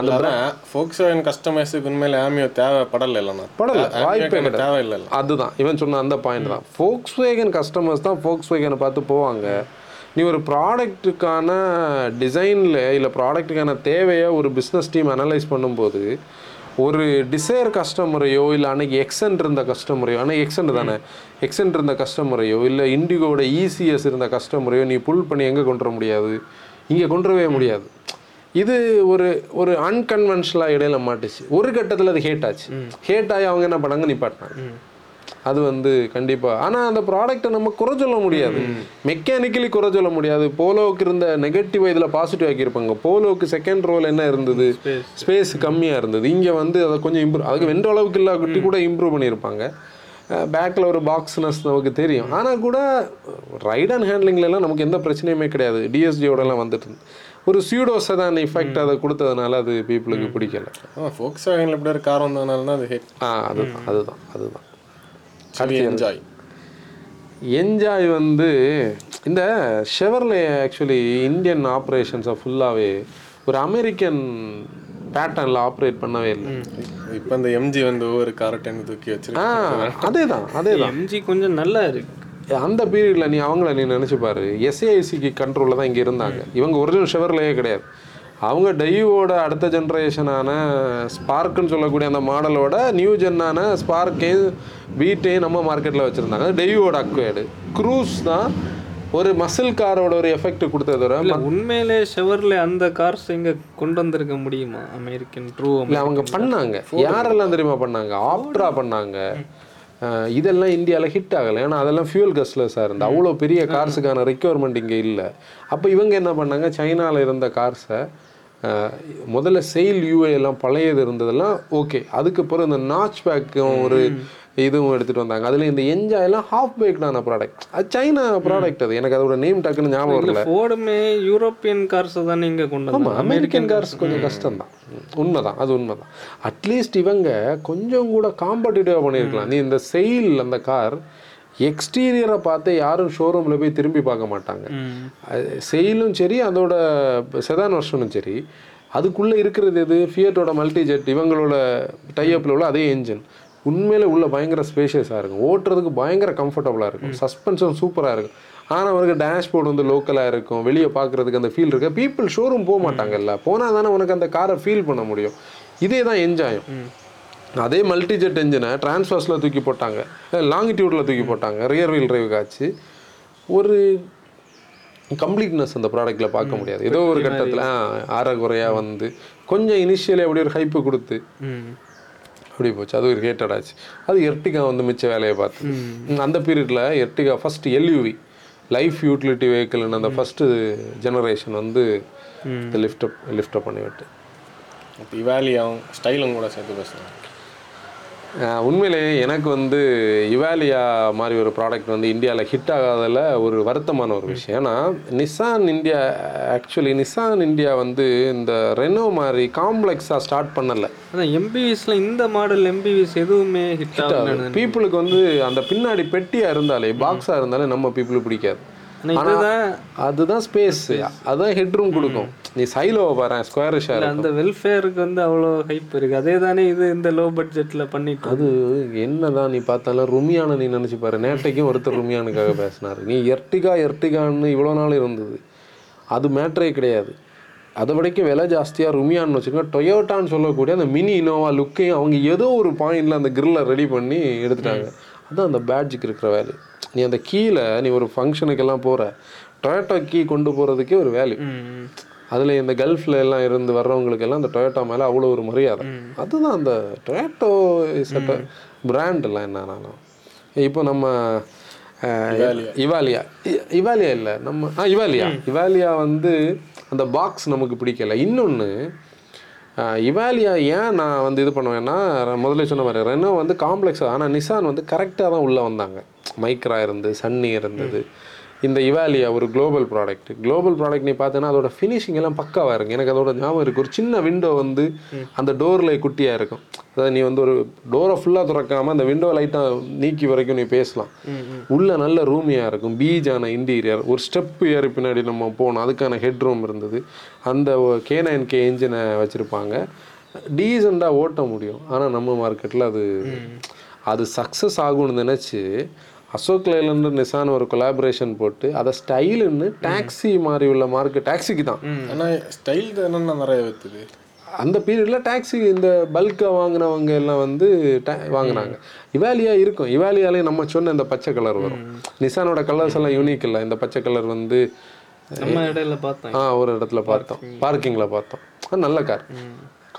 S2: அந்த
S1: ஆனால் ஃபோக்ஸ் வேகன் கஸ்டமைஸுக்கு உண்மையில ஆமியோ தேவைப்படலை இல்லைண்ணா
S2: படல, வாய்ப்பே
S1: தேவையில்லை
S2: அதுதான் இவன் சொன்ன அந்த பாயிண்ட் தான். ஃபோக்ஸ் வேகன் கஸ்டமர்ஸ் தான் ஃபோக்ஸ் வேகனை பார்த்து போவாங்க. நீ ஒரு ப்ராடக்ட்டுக்கான டிசைனில் இல்லை ப்ராடக்ட்டுக்கான தேவையை ஒரு பிஸ்னஸ் டீம் அனலைஸ் பண்ணும்போது ஒரு டிசைர் கஸ்டமரையோ இல்லை அன்னைக்கு எக்ஸன்ட் இருந்த கஸ்டமரையோ அன்னைக்கு எக்ஸன்ட் தானே? எக்ஸன்ட் இருந்த கஸ்டமரையோ இல்லை இண்டிகோட இசிஎஸ் இருந்த கஸ்டமரையோ நீ புல் பண்ணி எங்கே கொண்டு வர முடியாது? இங்கே கொண்டு வரவே முடியாது. இது ஒரு ஒரு அன்கன்வென்ஷனலாக இடையில மாட்டுச்சு. ஒரு கட்டத்தில் அது ஹேட் ஆச்சு. ஹேட் ஆகி அவங்க என்ன பண்ணாங்க? நிப்பாட்டினாங்க. அது வந்து கண்டிப்பாக ஆனால் அந்த ப்ராடக்ட்டை நம்ம குறை சொல்ல முடியாது. மெக்கானிக்கலி குறை சொல்ல முடியாது. போலோவுக்கு இருந்த நெகட்டிவ் இதில் பாசிட்டிவ் ஆக்கியிருப்பாங்க. போலோவுக்கு செகண்ட் ரோல் என்ன இருந்தது? ஸ்பேஸ் கம்மியாக இருந்தது. இங்கே வந்து அதை கொஞ்சம் இம்ப்ரூவ் அதுக்கு வென்ற அளவுக்கு இல்லா குட்டி கூட இம்ப்ரூவ் பண்ணியிருப்பாங்க. பேக்கில் ஒரு பாக்ஸ்னஸ் நமக்கு தெரியும். ஆனால் கூட ரைட் அண்ட் ஹேண்ட்லிங்லலாம் நமக்கு எந்த பிரச்சனையுமே கிடையாது. டிஎஸ்டியோடலாம் வந்துட்டு இருந்து. ஒரு சியூடோஸை தான் எஃபெக்ட் அதை கொடுத்ததுனால அது பீப்புளுக்கு பிடிக்கல.
S1: ஃபோக்ஸ் வேகனில் இப்படி ஒரு கார் வந்ததுனால தான் அது ஹேட்
S2: ஆ அதுதான் அதுதான் அதுதான்.
S1: என்ஜாய்
S2: என்ஜாய் வந்து இந்த ஷெவர்லே ஆக்சுவலி இந்தியன் ஆப்ரேஷன்ஸை ஃபுல்லாகவே ஒரு அமெரிக்கன் பேட்டர்னில் ஆப்ரேட் பண்ணவே இல்லை.
S1: இப்போ இந்த எம்ஜி வந்து ஒவ்வொரு காரை டென் தூக்கி
S2: ஆ
S1: வச்சிருக்கு.
S2: அதே தான் அதே தான்
S3: எம்ஜி கொஞ்சம் நல்லா இருக்கு.
S2: அந்த பீரியடில் நீ அவங்கள நீ நினச்சி பாரு. எஸ்ஏஐசிக்கு கண்ட்ரோலில் தான் இங்கே இருந்தாங்க. இவங்க ஒரிஜினல் ஷெவர்லேயே கிடையாது. அவங்க டைவோட அடுத்த ஜென்ரேஷனான ஸ்பார்க்குன்னு சொல்லக்கூடிய அந்த மாடலோட நியூ ஜென்னான ஸ்பார்க்கே வீட்டே நம்ம மார்க்கெட்டில் வச்சுருந்தாங்க. டைவோட அக்வேர்டு க்ரூஸ் தான் ஒரு மசில் காரோட ஒரு எஃபெக்ட் கொடுத்தது தவிர
S3: இல்ல உண்மையிலே ஷெவர்ல அந்த கார்ஸ் இங்க கொண்டு வந்திருக்க முடியுமா? அமெரிக்கன் ட்ரூ
S2: இல்லை அவங்க பண்ணாங்க. யாரெல்லாம் தெரியுமா பண்ணாங்க? ஆப்ட்ரா பண்ணாங்க. இதெல்லாம் இந்தியாவில் ஹிட் ஆகலை. ஏன்னா அதெல்லாம் ஃபியூல் கஸ்லஸாக இருந்து அவ்வளோ பெரிய கார்ஸுக்கான ரெக்யர்மெண்ட் இங்கே இல்லை. அப்போ இவங்க என்ன பண்ணாங்க? சைனாவில் இருந்த கார்ஸை முதல்ல செயில் யூஏ எல்லாம் பழையது இருந்ததெல்லாம் ஓகே அதுக்கப்புறம் இந்த நாச் பேக்கும் ஒரு இதுவும் எடுத்துகிட்டு வந்தாங்க. அதில் இந்த என்ஜாய் எல்லாம் ஹாஃப் பேக்டான ப்ராடக்ட் அது சைனா ப்ராடக்ட் அது. எனக்கு அதோட நேம் டக்குன்னு ஞாபகம் வரல.
S3: ஃபோர்டுமே யூரோப்பியன் கார்ஸ் தான் இங்க கொண்டு
S2: ஆமாம்
S3: வந்தாங்க.
S2: அமெரிக்கன் கார்ஸ் கொஞ்சம் கஷ்டம் தான் உண்மைதான் அது உண்மைதான். அட்லீஸ்ட் இவங்க கொஞ்சம் கூட காம்படிட்டிவாக பண்ணியிருக்கலாம். நீ இந்த செயில் அந்த கார் எக்ஸ்டீரியரை பார்த்து யாரும் ஷோரூமில் போய் திரும்பி பார்க்க மாட்டாங்க. செயிலும் சரி அதோட செதான் வருஷனும் சரி. அதுக்குள்ளே இருக்கிறது எது? ஃபியட்டோட மல்டி ஜெட் இவங்களோட டைஅப்பில் உள்ள அதே என்ஜின் உண்மையில உள்ள பயங்கர ஸ்பேஷியஸாக இருக்கும். ஓட்டுறதுக்கு பயங்கர கம்ஃபர்டபுளாக இருக்கும். சஸ்பென்ஷன் சூப்பராக இருக்கும். ஆனால் அவருக்கு டேஷ்போர்டு வந்து லோக்கலாக இருக்கும். வெளியே பார்க்குறதுக்கு அந்த ஃபீல் இருக்கு. பீப்புள் ஷோரூம் போக மாட்டாங்கல்ல போனால் தானே உனக்கு அந்த காரை ஃபீல் பண்ண முடியும். இதே தான் என்ஜாயும் அதே மல்டிஜெட் என்ஜினை டிரான்ஸ்வர்ஸில் தூக்கி போட்டாங்க. லாங்கிடியூடில் தூக்கி போட்டாங்க. ரியர் வீல் டிரைவ் காச்சு ஒரு கம்ப்ளீட்னஸ் அந்த ப்ராடக்ட்டில் பார்க்க முடியாது. ஏதோ ஒரு கட்டத்தில் ஆறகுறையாக வந்து கொஞ்சம் இனிஷியலி அப்படி ஒரு ஹைப்பு கொடுத்து. அப்படி போச்சு. அது ஒரு ஹேட்டட் ஆச்சு. அது எர்டிகா வந்து மிச்ச வேலையை பார்த்து. அந்த பீரியடில் Ertiga first LUV life utility வெஹிக்கிள்னு அந்த ஃபஸ்ட்டு ஜெனரேஷன் வந்து லிஃப்டப் லிஃப்டப் பண்ணிவிட்டு.
S1: இப்போ இவாலியாவும் ஸ்டைலும் கூட சேர்த்து பேசுகிறேன்
S2: உண்மையிலேயே எனக்கு வந்து இவாலியா மாதிரி ஒரு ப்ராடக்ட் வந்து இந்தியாவில் ஹிட் ஆகாததில் ஒரு வருத்தமான ஒரு விஷயம். ஏன்னா Nissan India actually Nissan India வந்து இந்த ரெனோ மாதிரி காம்ப்ளெக்ஸாக ஸ்டார்ட் பண்ணலை.
S3: அதான் எம்பிவிஸ்ல இந்த மாடல் எம்பிவிஸ் எதுவுமே ஹிட் ஆகல
S2: பீப்புளுக்கு வந்து அந்த பின்னாடி பெட்டியாக இருந்தாலே பாக்ஸாக இருந்தாலே நம்ம பீப்புளுக்கு பிடிக்காது. அதுதான் ஸ்பேஸ் அதுதான் ஹெட்ரூம் கொடுக்கும். நீ சைலோவை பாரு ஸ்கொயர் ஷேர்
S3: அந்த வெல்ஃபேருக்கு வந்து அவ்வளோ ஹைப் இருக்கு. அதே தானே இது இந்த லோ பட்ஜெட்ல பண்ணிட்டு
S2: அது என்னதான் நீ பார்த்தாலும் ருமியான நீ நினைச்சு பாரு. நேட்டைக்கும் ஒருத்தர் ருமியானுக்காக பேசினாரு. நீ எர்டிகா எர்டிகான்னு இவ்வளோ நாள் இருந்தது. அது மேட்ரே கிடையாது. அதை விடைக்கும் விலை ஜாஸ்தியாக ருமியான்னு வச்சுக்கோங்க. டொயோட்டான்னு சொல்லக்கூடிய அந்த மினி இனோவா லுக்கையும் அவங்க ஏதோ ஒரு பாயிண்டில் அந்த கிரில்லை ரெடி பண்ணி எடுத்துட்டாங்க. அதுதான் அந்த பேட்ஜுக்கு இருக்கிற வேல்யூ நீ அந்த கீழே நீ ஒரு ஃபங்க்ஷனுக்கெல்லாம் போகிற டொயோட்டோ கீ கொண்டு போகிறதுக்கே ஒரு வேல்யூ அதில் இந்த கல்ஃப்ல எல்லாம் இருந்து வர்றவங்களுக்கு எல்லாம் அந்த டொயோட்டோ மேலே அவ்வளோ ஒரு மரியாதை. அதுதான் அந்த டொயோட்டோ இஸ் அ எல்லாம் என்னன்னாலும் இப்போ நம்ம இவாலியா. இவாலியா. இல்லை நம்ம ஆ இவாலியா. இவாலியா வந்து அந்த பாக்ஸ் நமக்கு பிடிக்கல. இன்னொன்று இவாலியா ஏன் நான் வந்து இது பண்ணுவேன்னா முதல்ல சொன்ன மாதிரி ரெனோ வந்து காம்ப்ளெக்ஸ் ஆனால் நிசான் வந்து கரெக்டாக தான் உள்ளே வந்தாங்க. மைக்ரா இருந்து சன்னி இருந்தது. இந்த இவாலியா ஒரு குளோபல் ப்ராடக்ட் குளோபல் ப்ராடக்ட் நீ பார்த்தேன்னா அதோட ஃபினிஷிங் எல்லாம் பக்காவாக இருக்கும். எனக்கு அதோட ஞாபகம் இருக்குது ஒரு சின்ன விண்டோ வந்து அந்த டோரில் குட்டியாக இருக்கும். அதாவது நீ வந்து ஒரு டோரை ஃபுல்லாக திறக்காம அந்த விண்டோ லைட்டாக நீக்கி வரைக்கும் நீ பேசலாம். உள்ள நல்ல ரூமியாக இருக்கும். பீஜான இன்டீரியர் ஒரு ஸ்டெப் ஏறி பின்னாடி நம்ம போகணும் அதுக்கான ஹெட் ரூம் இருந்தது. அந்த கே நைன் கே இன்ஜினை வச்சுருப்பாங்க. டீசெண்டாக ஓட்ட முடியும். ஆனால் நம்ம மார்க்கெட்டில் அது அது சக்ஸஸ் ஆகும்னு நினச்சி அசோக் லைலண்ட் நிசான் ஒரு கொலாபரேஷன் போட்டு அதை ஸ்டைலுன்னு டாக்ஸி மாதிரி உள்ள மார்க்கெட் டாக்ஸிக்கு தான்.
S1: ஆனால் ஸ்டைல் என்னென்ன நிறைய வித்துது?
S2: அந்த பீரியடில் டாக்ஸி இந்த பல்காக வாங்கினவங்க எல்லாம் வந்து ta- வாங்குனாங்க. இவாலியா இருக்கும். இவாலியாலே நம்ம சொன்ன இந்த பச்சை கலர் வரும். நிசானோட கலர்ஸ் எல்லாம் யூனிக் இல்லை. இந்த பச்சை கலர் வந்து
S3: நம்ம இடையில பார்த்தேன்
S2: ஆ ஒரு இடத்துல பார்த்தோம். பார்க்கிங்கில் பார்த்தோம். நல்ல கார்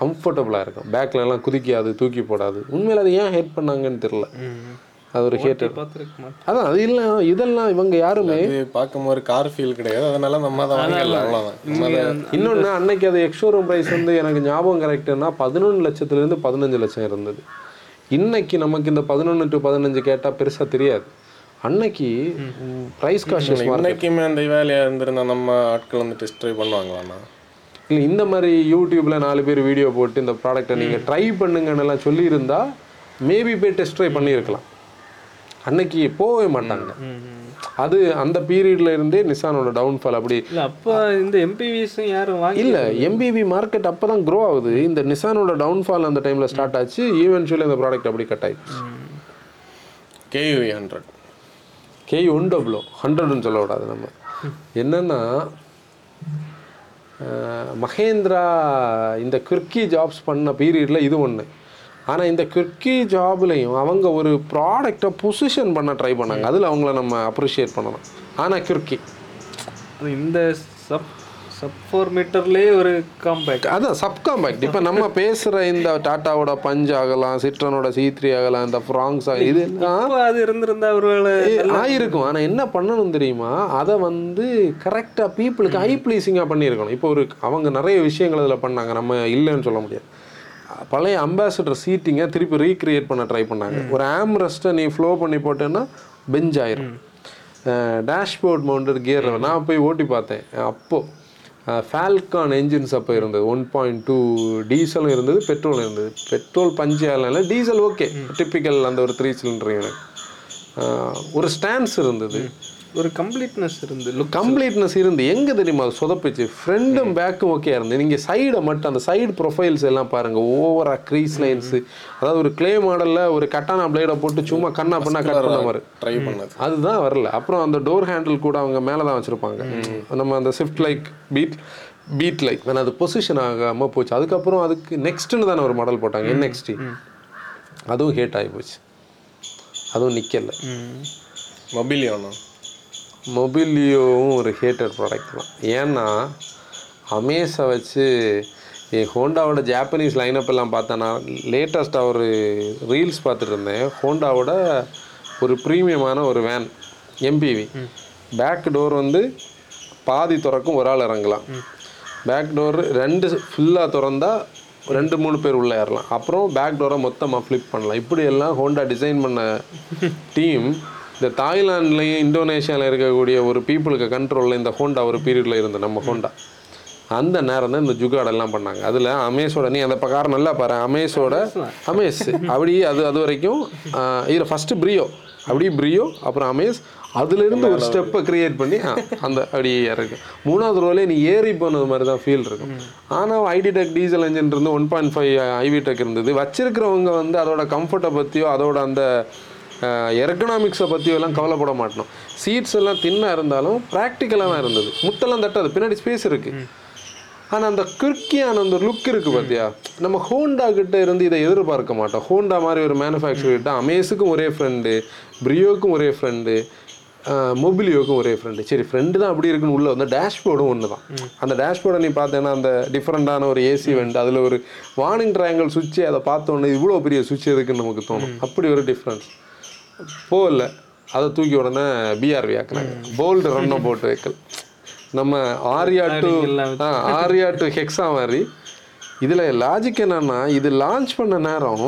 S2: கம்ஃபர்டபுளாக இருக்கும். பேக்ல எல்லாம் குதிக்காது தூக்கி போடாது. உண்மையில அதை ஏன் ஹேட் பண்ணாங்கன்னு தெரில அது ஒரு ஹேட்டர். அதான் அது இல்லை இதெல்லாம் இவங்க யாருமே
S1: இது பார்க்கும்போது கார் ஃபீல் கிடையாது. அதனால நம்ம அதை வாங்கிடலாம்.
S2: இன்னொன்று அன்னைக்கு அது எக்ஸ்ஷோரூம் ப்ரைஸ் வந்து எனக்கு ஞாபகம் கரெக்டுன்னா பதினொன்று லட்சத்துலேருந்து பதினஞ்சு லட்சம் இருந்தது. இன்னைக்கு நமக்கு இந்த பதினொன்று டு பதினஞ்சு கேட்டால் பெருசாக தெரியாது. அன்னைக்கு ப்ரைஸ் காஷியஸ்
S1: இன்னைக்குமே அந்த வேலையா இருந்திருந்தா நம்ம ஆட்கள் வந்து டெஸ்ட் ட்ரை பண்ணுவாங்களாண்ணா?
S2: இல்லை இந்த மாதிரி யூடியூப்ல நாலு பேர் வீடியோ போட்டு இந்த ப்ராடக்ட்டை நீங்கள் ட்ரை பண்ணுங்கன்னு எல்லாம் சொல்லியிருந்தா மேபி போய் டெஸ்ட் ட்ரை பண்ணியிருக்கலாம். அன்னைக்கு போகவே மாட்டாங்க. அது அந்த பீரியட்ல இருந்தே நிசானோட டவுன்ஃபால் அப்படி.
S3: இல்ல அப்ப இந்த எம்பிவிஸும் யாரும் வாங்கி
S2: இல்ல எம்பிவி மார்க்கெட் அப்போ தான் க்ரோ ஆகுது. இந்த நிசானோட டவுன்ஃபால் அந்த டைம்ல ஸ்டார்ட் ஆச்சு. ஈவென்ச்சுவலி இந்த ப்ராடக்ட் அப்படி கட் ஆயிடுச்சு.
S1: KUV hundred
S2: K one double O ஹண்ட்ரட்னு சொல்ல விடாது நம்ம. என்னன்னா மகேந்திரா இந்த குர்க்கி ஜாப்ஸ் பண்ண பீரியடில் இது ஒன்று ஆனால் இந்த குர்க்கி ஜாப்லையும் அவங்க ஒரு ப்ராடக்டை பொசிஷன் பண்ண ட்ரை பண்ணாங்க. அதில் அவங்கள நம்ம அப்ரிஷியேட் பண்ணணும். ஆனால் குர்க்கி
S3: அது இந்த சப் சப் ஃபோர் மீட்டர்லயே ஒரு காம்பேக்ட்
S2: அதான் சப்காம்பேக்ட் இப்போ நம்ம பேசுகிற இந்த டாட்டாவோட பஞ்ச் ஆகலாம் சிட்ரனோட சி த்ரீ ஆகலாம் இந்த ஃப்ராங்ஸ் ஆகலாம் இது
S3: அது இருந்திருந்தா ஒருவேளை
S2: ஆயிருக்கும். ஆனால் என்ன பண்ணணும் தெரியுமா? அதை வந்து கரெக்டாக பீப்புளுக்கு ஐ ப்ளீஸிங்காக பண்ணியிருக்கணும். இப்போ ஒரு அவங்க நிறைய விஷயங்கள் அதில் பண்ணாங்க. நம்ம இல்லைன்னு சொல்ல முடியாது. பழைய அம்பாசிடர் சீட்டிங்கை திருப்பி ரீக்ரியேட் பண்ண ட்ரை பண்ணாங்க. ஒரு ஆம்ரெஸ்ட்டை நீ ஃப்ளோ பண்ணி போட்டேன்னா பெஞ்ச் ஆயிரும். டேஷ்போர்ட் மவுண்டட் கியர் நான் போய் ஓட்டி பார்த்தேன். அப்போது ஃபால்கான் என்ஜின்ஸ் அப்போ இருந்தது. ஒன் பாயிண்ட் டூ டீசலும் இருந்தது பெட்ரோல் இருந்தது. பெட்ரோல் பஞ்சு ஆகல டீசல் ஓகே டிப்பிக்கல் அந்த ஒரு த்ரீ சிலிண்டர் யூனிட் ஒரு ஸ்டான்ஸ் இருந்தது.
S3: ஒரு கம்ப்ளீட்னஸ் இருந்து லுக்
S2: கம்ப்ளீட்னஸ் இருந்து எங்க தெரியுமா அது சொதப்பிச்சு? ஃப்ரண்ட்டும் பேக்கும் ஓகே இருந்து நீங்க சைடை மட்டும் அந்த சைடு ப்ரொஃபைல்ஸ் எல்லாம் பாருங்க. ஓவரா க்ரீஸ் லைன்ஸ் அதாவது ஒரு க்ளே மாடல்ல ஒரு கட்டானா பிளேடை போட்டு சும்மா கண்ணா பண்ணா கட் பண்ண மாதிரி.
S1: ட்ரை பண்ணது.
S2: அதுதான் வரல. அப்புறம் அந்த டோர் ஹேண்டில் கூட அவங்க மேலே தான் வச்சுருப்பாங்க. நம்ம அந்த Swift like Beat Beat like ஆனால் அது பொசிஷன் ஆகாமல் போச்சு. அதுக்கப்புறம் அதுக்கு நெக்ஸ்ட்னு தானே ஒரு மாடல் போட்டாங்க. என்எக்ஸ்டி அதுவும் ஹேட் ஆகி போச்சு. அதுவும் நிற்கல
S1: மொபிலியோண்ணா
S2: மொபிலியோவும் ஒரு ஹேட்டட் ப்ராடக்ட் தான். ஏன்னா அமேஸை வச்சு ஹோண்டாவோட ஜாப்பனீஸ் லைனப் எல்லாம் பார்த்தேன்னா லேட்டஸ்ட்டாக ஒரு ரீல்ஸ் பார்த்துட்டு இருந்தேன். ஹோண்டாவோட ஒரு ப்ரீமியமான ஒரு வேன் எம்பிவி பேக் டோர் வந்து பாதி திறக்கும் ஒரு ஆள் இறங்கலாம். பேக் டோர் ரெண்டு ஃபுல்லாக திறந்தா ரெண்டு மூணு பேர் உள்ளே ஏறலாம். அப்புறம் பேக் டோரை மொத்தமாக ஃப்ளிப் பண்ணலாம். இப்படி எல்லாம் ஹோண்டா டிசைன் பண்ண டீம் இந்த தாய்லாண்ட்லேயும் இந்தோனேஷியாவில் இருக்கக்கூடிய ஒரு பீப்புளுக்கு கண்ட்ரோலில் இந்த ஹோண்டா ஒரு பீரியடில் இருந்த நம்ம ஹோண்டா. அந்த நேரம் தான் இந்த ஜுகாடெல்லாம் பண்ணாங்க. அதில் அமேஸோட நீ அந்த பக்கம் நல்லா பாரு அமேஸோட அமேஸ் அப்படி அது அது வரைக்கும் இதில் ஃபஸ்ட்டு ப்ரியோ. அப்படி ப்ரியோ அப்புறம் அமேஸ் அதுலேருந்து ஒரு ஸ்டெப்பை கிரியேட் பண்ணி அந்த அப்படியே இருக்கு மூணாவது ரோலே நீ ஏறி போனது மாதிரி தான் ஃபீல் இருக்கும் ஆனால் ஐடி டெக் டீசல் என்ஜின் இருந்து one point five IV tech இருந்தது. வச்சிருக்கிறவங்க வந்து அதோட கம்ஃபர்ட்டை பற்றியோ அதோட அந்த எர்கனாமிக்ஸை பற்றியோ எல்லாம் கவலைப்பட மாட்டோம் சீட்ஸ் எல்லாம் தின்னாக இருந்தாலும் ப்ராக்டிக்கலாக தான் இருந்தது. முட்டெல்லாம் தட்டாது. பின்னாடி ஸ்பேஸ் இருக்குது ஆனால் அந்த குர்க்கியான அந்த லுக் இருக்கு பார்த்தியா நம்ம ஹோண்டா கிட்ட இருந்து இதை எதிர்பார்க்க மாட்டோம். ஹோண்டா மாதிரி ஒரு மேனுஃபேக்சர் கிட்ட அமேஸுக்கும் ஒரே ஃப்ரெண்டு பிரியோக்கும் ஒரே ஃப்ரெண்டு மொபிலியோக்கும் ஒரே ஃப்ரெண்டு சரி ஃப்ரெண்டு தான் அப்படி இருக்குன்னு உள்ள வந்து டேஷ்போர்டும் ஒன்று தான். அந்த டேஷ்போர்டை நீ பார்த்தேன்னா அந்த டிஃப்ரெண்டான ஒரு ஏசி வெண்ட் அதில் ஒரு வார்னிங் ட்ரையாங்கிள் சுவிட்சு அதை பார்த்தோன்னே இவ்வளோ பெரிய சுவிட்ச் எதுக்குன்னு நமக்கு தோணும். அப்படி ஒரு டிஃப்ரென்ஸ் போகல. அதை தூக்கி உடனே பிஆர்வி ஆக்குனாங்க போல்டு ரன்னை போட்டு வைக்கல். நம்ம Aria to Aria to Hexa மாதிரி. இதில் லாஜிக் என்னன்னா இது லான்ச் பண்ண நேரம்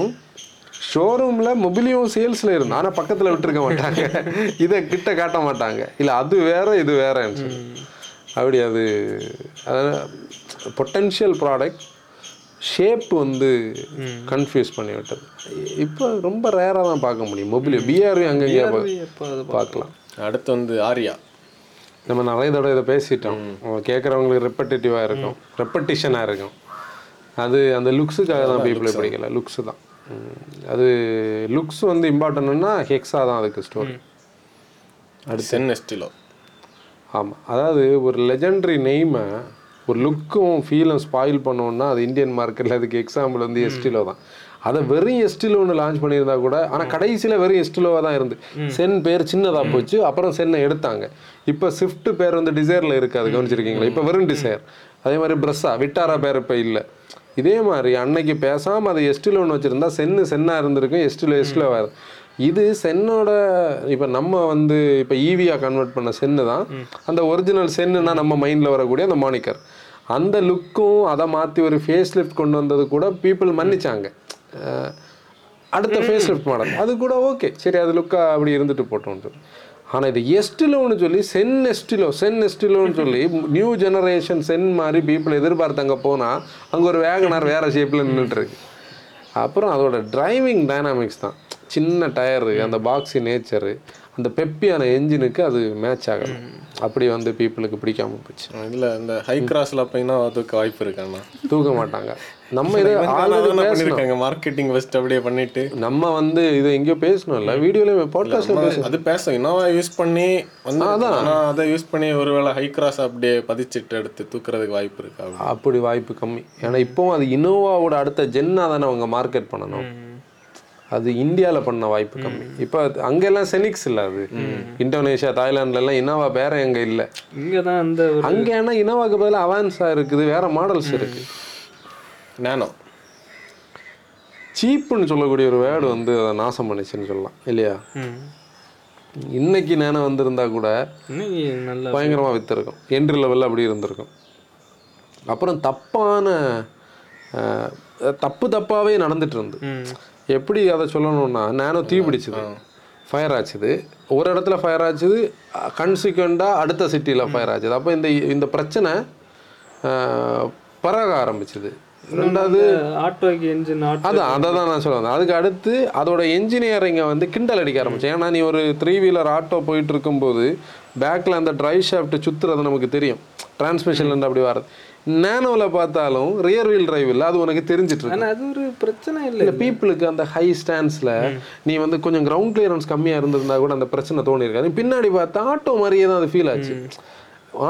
S2: ஷோரூமில் மொபிலியும் சேல்ஸில் இருந்தா ஆனால் பக்கத்தில் விட்டுருக்க மாட்டாங்க. இதை கிட்ட காட்ட மாட்டாங்க. இல்லை அது வேற இது வேறன்னு சொல்லி. அப்படி அது பொட்டன்ஷியல் ப்ராடக்ட் ஷேப் வந்து கன்ஃபியூஸ் பண்ணி விட்டது. இப்போ ரொம்ப ரேராக தான் பார்க்க முடியும். மொபிலியோ பிஆர்வி அங்கங்கே
S3: எப்போ அது
S2: பார்க்கலாம்.
S1: அடுத்து வந்து ஆரியா.
S2: நம்ம நிறைய தடவை இதை பேசிட்டோம். கேட்குறவங்களுக்கு ரெப்படேட்டிவாக இருக்கும். ரெப்படிஷனாக இருக்கும். அது அந்த லுக்ஸுக்காக தான் பீப்புளை பிடிக்கல. லுக்ஸு தான். அது லுக்ஸ் வந்து இம்பார்ட்டன்ட்னா ஹெக்ஸா தான் அதுக்கு ஸ்டோரி
S1: அடுத்து சென் எஸ்டிலோ
S2: ஆமாம் அதாவது ஒரு லெஜெண்டரி நெய்மை ஒரு லுக்கும் ஃபீலும் ஸ்பாயில் பண்ணோன்னா அது இந்தியன் மார்க்கெட்டில் அதுக்கு எக்ஸாம்பிள் வந்து எஸ்டிலோ தான். அதை வெறும் எஸ்டிலோன்னு லான்ச் பண்ணியிருந்தா கூட ஆனால் கடைசியில் வெறும் எஸ்டிலோவாக தான் இருந்து. சென் பேர் சின்னதாக போச்சு அப்புறம் சென்னை எடுத்தாங்க. இப்போ ஸ்விஃப்ட் பேர் வந்து டிசைரில் இருக்காது கவனிச்சிருக்கீங்களா? இப்போ வெறும் டிசைர் அதே மாதிரி பிரஸ்ஸா விட்டாரா பேர் இப்போ இல்லை. இதே மாதிரி அன்னைக்கு பேசாமல் அதை எஸ்டிலோன்னு வச்சுருந்தா சென்னு சென்னாக இருந்திருக்கும் எஸ்டிலோ எஸ்டிலோ வேறு இது சென்னோட இப்போ நம்ம வந்து இப்போ ஈவியாக கன்வெர்ட் பண்ண சென்னு தான். அந்த ஒரிஜினல் சென்னுனா நம்ம மைண்டில் வரக்கூடிய அந்த மானிக்கர் அந்த லுக்கும் அதை மாற்றி ஒரு ஃபேஸ் லிஃப்ட் கொண்டு வந்தது கூட பீப்புள் மன்னிச்சாங்க. அடுத்த ஃபேஸ் லிஃப்ட் மாடல். அது கூட ஓகே சரி அது லுக்காக அப்படி இருந்துட்டு போட்டோம்னு சொல்லி. ஆனால் இது எஸ்டிலோன்னு சொல்லி சென் எஸ்டிலோ சென் எஸ்டிலோன்னு சொல்லி நியூ ஜெனரேஷன் சென் மாதிரி பீப்புள் எதிர்பார்த்து அங்கே போனால் அங்கே ஒரு வேகனார் வேறு ஷேப்பில் நின்றுட்டு இருக்கு அப்புறம் அதோட டிரைவிங் டைனாமிக்ஸ் தான். சின்ன டயரு அந்த பாக்ஸி நேச்சரு அந்த பெப்பியான என்ஜினுக்கு அது மேட்ச் ஆகணும் அப்படி வந்து பீப்புளுக்கு பிடிக்காம போச்சு.
S1: இதில் இந்த ஹை கிராஸில் போயின்னா அதுக்கு வாய்ப்பு இருக்காண்ணா
S2: தூக்க மாட்டாங்க. நம்ம இதை பேசணும்.
S1: பண்ணியிருக்காங்க மார்க்கெட்டிங் வெஸ்ட் அப்படியே பண்ணிட்டு.
S2: நம்ம வந்து இதை எங்கேயோ பேசணும்ல வீடியோல பாட்காஸ்ட்ல பேசணும்.
S1: அது பேச இனோவா யூஸ் பண்ணி ஆனால் அதை யூஸ் பண்ணி ஒருவேளை ஹை கிராஸ் அப்படியே பதிச்சிட்டு எடுத்து தூக்குறதுக்கு வாய்ப்பு இருக்கா? அப்படி?
S2: அப்படி வாய்ப்பு கம்மி. ஏன்னா இப்போவும் அது இனோவாவோட அடுத்த ஜென்னா தானே அவங்க மார்க்கெட் பண்ணணும். அது இந்தியாவில் பண்ண வாய்ப்பு கம்மி. இப்போ அங்கெல்லாம் செனிக்ஸ் இல்லை அது. இந்தோனேஷியா தாய்லாந்துல எல்லாம் இனோவா வேற எங்க இல்லை.
S3: இங்கே தான் அந்த
S2: அங்கே ஏன்னா இனோவாக்கு பதிலாக அவான்ஸாக இருக்குது வேற மாடல்ஸ் இருக்கு.
S1: நானோ
S2: சீப்புன்னு சொல்லக்கூடிய ஒரு வேர்டு வந்து அதை நாசம் பண்ணுச்சுன்னு சொல்லலாம் இல்லையா?
S3: ம்.
S2: இன்னைக்கு நேனம் வந்திருந்தா கூட பயங்கரமாக விற்றுருக்கும் என்ட்ரி லெவலில் அப்படி இருந்திருக்கும். அப்புறம் தப்பான தப்பு தப்பாகவே நடந்துட்டு இருந்து
S3: ம்.
S2: எப்படி அதை சொல்லணும்னா நேனோ தீ பிடிச்சது. ஃபயர் ஆச்சுது. ஒரு இடத்துல ஃபயர் ஆச்சுது கன்சிக்வெண்ட்டாக அடுத்த சிட்டியில் ஃபயர் ஆச்சுது. அப்போ இந்த இந்த பிரச்சனை பரவ ஆரம்பிச்சுது. ரெண்டாவது
S3: ஆட்டோக்கு என்ஜின்
S2: அதான் அதை தான் நான் சொல்ல வந்தேன். அதுக்கு அடுத்து அதோட என்ஜினியரிங்கை வந்து கிண்டல் அடிக்க ஆரம்பிச்சேன். ஏன்னா நீ ஒரு த்ரீ வீலர் ஆட்டோ போயிட்டு இருக்கும்போது பேக்கில் அந்த ட்ரைவ் ஷாஃப்ட் சுற்றுறது நமக்கு தெரியும். டிரான்ஸ்மிஷன்லேருந்து அப்படி வர்றது. நேனோவில் பார்த்தாலும் ரியர் வீல் டிரைவ் இல்லை அது உனக்கு தெரிஞ்சிட்டு இருக்கு.
S3: அது ஒரு பிரச்சனை இல்லை
S2: இல்லை பீப்புளுக்கு அந்த ஹை ஸ்டாண்ட்ஸில் நீ வந்து கொஞ்சம் கிரவுண்ட் கிளியரன்ஸ் கம்மியாக இருந்திருந்தா கூட அந்த பிரச்சனை தோணி இருக்காது பின்னாடி பார்த்தா ஆட்டோ மாதிரியே தான் அது ஃபீல் ஆச்சு.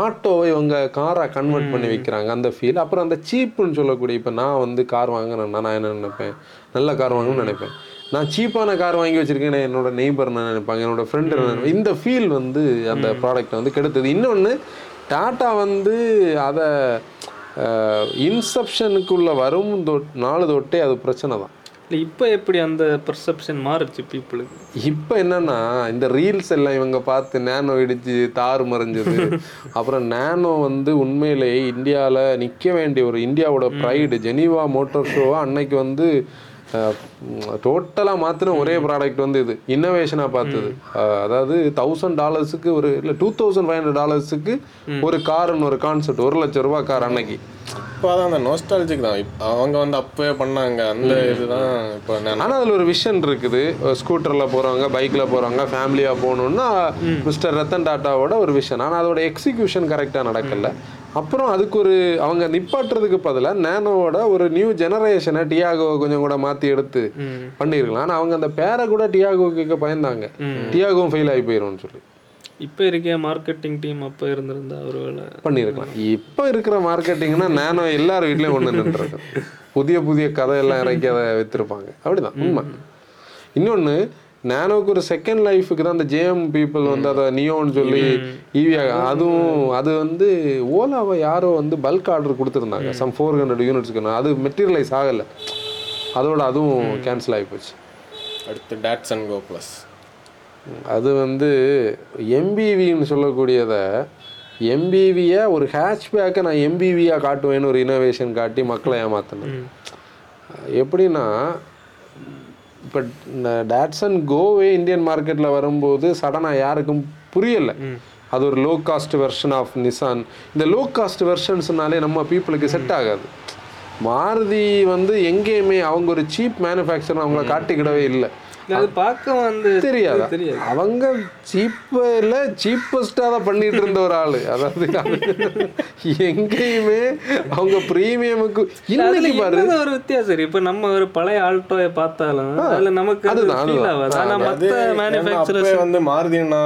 S2: ஆட்டோவை இவங்க காராக கன்வெர்ட் பண்ணி வைக்கிறாங்க அந்த ஃபீல் அப்புறம் அந்த சீப்புன்னு சொல்லக்கூடிய இப்போ நான் வந்து கார் வாங்கினேன்னா நான் என்ன நினைப்பேன்? நல்ல கார் வாங்கணும்னு நினைப்பேன். நான் சீப்பான கார் வாங்கி வச்சிருக்கேன் என்னோட நெய்பர் நினைப்பாங்க? என்னோட ஃப்ரெண்டு இந்த ஃபீல் வந்து அந்த ப்ராடக்ட் வந்து கெடுத்தது. இன்னொன்று டாட்டா வந்து அதை இன்செப்ஷனுக்குள்ளே வரும் நாலு தொட்டே அது பிரச்சனை தான்.
S3: இல்லை இப்போ எப்படி அந்த பெர்செப்ஷன் மாறுச்சு பீப்புளுக்கு
S2: இப்போ என்னன்னா இந்த ரீல்ஸ் எல்லாம் இவங்க பார்த்து நேனோ இடிச்சு தாறு மறைஞ்சது. அப்புறம் நேனோ வந்து உண்மையிலேயே இந்தியாவில் நிற்க வேண்டிய ஒரு இந்தியாவோட ப்ரைடு ஜெனீவா மோட்டார் ஷோவா அன்னைக்கு வந்து டோட்டலாக மாற்றின ஒரே ப்ராடக்ட் வந்து இது. இன்னோவேஷனாக பார்த்தது. அதாவது தௌசண்ட் டாலர்ஸுக்கு ஒரு இல்லை டூ தௌசண்ட் ஃபைவ் ஹண்ட்ரட் டாலர்ஸுக்கு ஒரு காருன்னு ஒரு கான்செப்ட் ஒரு லட்ச ரூபா கார் அன்னைக்கு.
S1: இப்போ அதான் அந்த நோஸ்டாலஜிக் தான். இப்ப அவங்க வந்து அப்பவே பண்ணாங்க. அந்த இதுதான் இப்போ
S2: ஆனால் அதில் ஒரு விஷன் இருக்குது. ஸ்கூட்டரில் போகிறவங்க பைக்கில் போகிறவங்க ஃபேமிலியாக போகணுன்னா மிஸ்டர் ரத்தன் டாட்டாவோட ஒரு விஷன் ஆனால் அதோட எக்ஸிக்யூஷன் கரெக்டாக நடக்கல. அப்புறம் அதுக்கு ஒரு அவங்க நிப்பாட்டுறதுக்கு பதிலாக நேனோவோட ஒரு நியூ ஜெனரேஷனை டியாகோ கொஞ்சம் கூட மாற்றி எடுத்து பண்ணியிருக்கலாம் ஆனால் அவங்க அந்த பேரை கூட டியாகோ கேட்க பயந்தாங்க டியாகவும் ஃபெயில் ஆகி போயிடும்னு சொல்லி.
S3: இப்போ இருக்க மார்க்கெட்டிங் டீம் அப்போ இருந்திருந்தா ஒருவேளை
S2: பண்ணியிருக்கலாம் இப்போ இருக்கிற மார்க்கெட்டிங்னா நேனோ எல்லார் வீட்லேயும் ஒன்று நின்றுருக்கும் புதிய புதிய கதையெல்லாம் இறக்கி அதை விற்றுருப்பாங்க அப்படிதான். உண்மை. இன்னொன்று நேனோக்கு ஒரு செகண்ட் லைஃபுக்கு தான் அந்த ஜேஎம் பீப்புள் வந்து அதை நியோன்னு சொல்லி ஈவியா அதுவும் அது வந்து ஓலாவை யாரோ வந்து பல்க் ஆர்டர் கொடுத்துருந்தாங்க. சம் ஃபோர் ஹண்ட்ரட் யூனிட்ஸ்க்கு அது மெட்டீரியலைஸ் ஆகலை. அதோட அதுவும் கேன்சல் ஆகி போச்சு.
S1: அடுத்து அண்ட் கோ ப்ளஸ்
S2: அது வந்து எம்பிவின்னு சொல்லக்கூடியதை எம்பிவியை ஒரு ஹேட்ச்பேக்கை நான் எம்பிவியாக காட்டுவேன்னு ஒரு இனோவேஷன் காட்டி மக்களை ஏமாத்தினேன். எப்படின்னா இப்போ இந்த டேட்சன் கோவே இந்தியன் மார்க்கெட்டில் வரும்போது சடனாக யாருக்கும் புரியலை. அது ஒரு low cost version of Nissan இந்த லோ காஸ்ட் வெர்ஷன்ஸ்னாலே நம்ம பீப்புளுக்கு செட் ஆகாது. மாருதி வந்து எங்கேயுமே அவங்க ஒரு சீப் மேனுஃபேக்சர் அவங்கள காட்டிக்கிடவே இல்ல,
S3: அது பார்க்க வந்து
S2: தெரியாதா?
S3: தெரியாது.
S2: அவங்க சீப்பில் சீப்பஸ்டாக தான் பண்ணிட்டு இருந்த ஒரு ஆளு. அதாவது எங்கேயுமே அவங்க ப்ரீமியமுக்கு இன்னைக்கு பாரு.
S3: ஒரு வித்தியாசம்? இப்ப நம்ம ஒரு பழைய ஆல்டோயை பார்த்தாலும் அதுல நமக்கு
S2: அதுதான்,
S1: ஏன்னா
S3: மேனுஃபேக்சரர்ஸ்
S1: வந்து நம்ம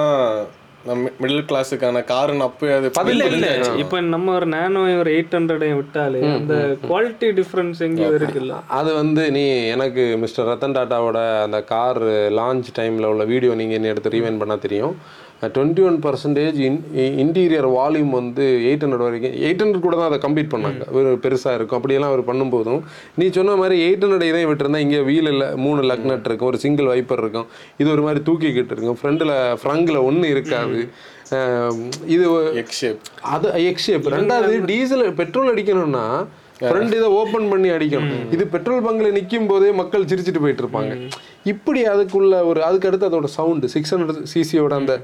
S1: மிடில் கிளாஸுக்கான காருன்னு அப்பவே அது
S3: இல்ல இப்ப நம்ம ஒரு நானோ ஒரு எயிட் ஹண்ட்ரடையும் விட்டாலே அந்த குவாலிட்டி டிஃபரன்ஸ் எங்கேயும் இருக்குல்ல
S2: அது வந்து நீ எனக்கு மிஸ்டர் ரத்தன் டாட்டாவோட அந்த கார் லான்ச் டைமில் உள்ள வீடியோ நீங்கள் என்ன எடுத்து ரீவைன் பண்ணால் தெரியும். Twenty one percentage in interior volume வந்து எயிட் ஹண்ட்ரட் வரைக்கும். எயிட் ஹண்ட்ரட் கூட தான் அதை கம்ப்ளீட் பண்ணாங்க. ஒரு பெருசாக இருக்கும். அப்படியெல்லாம் அவர் பண்ணும்போதும் நீ சொன்ன மாதிரி எயிட் ஹண்ட்ரட் இதையும் விட்டுருந்தா இங்கே வீல் இல்லை மூணு லக் நட் இருக்கும். ஒரு சிங்கிள் வைப்பர் இருக்கும். இது ஒரு மாதிரி தூக்கிக்கிட்டு இருக்கும். ஃப்ரண்டில் ஃப்ரங்கில் ஒன்று இருக்காது. இது
S1: எக் ஷேப்
S2: அது எக்ஸ் ஷேப் ரெண்டாவது டீசல் பெட்ரோல் அடிக்கணும்னா ஃப்ரண்ட் இதை ஓப்பன் பண்ணி அடிக்கணும். இது பெட்ரோல் பங்க்ல நிற்கும் போதே மக்கள் சிரிச்சிட்டு போயிட்டு இருப்பாங்க. இப்படி அதுக்குள்ள ஒரு அதுக்கு அடுத்து அதோட சவுண்டு சிக்ஸ் ஹண்ட்ரட் சிசியோட அந்த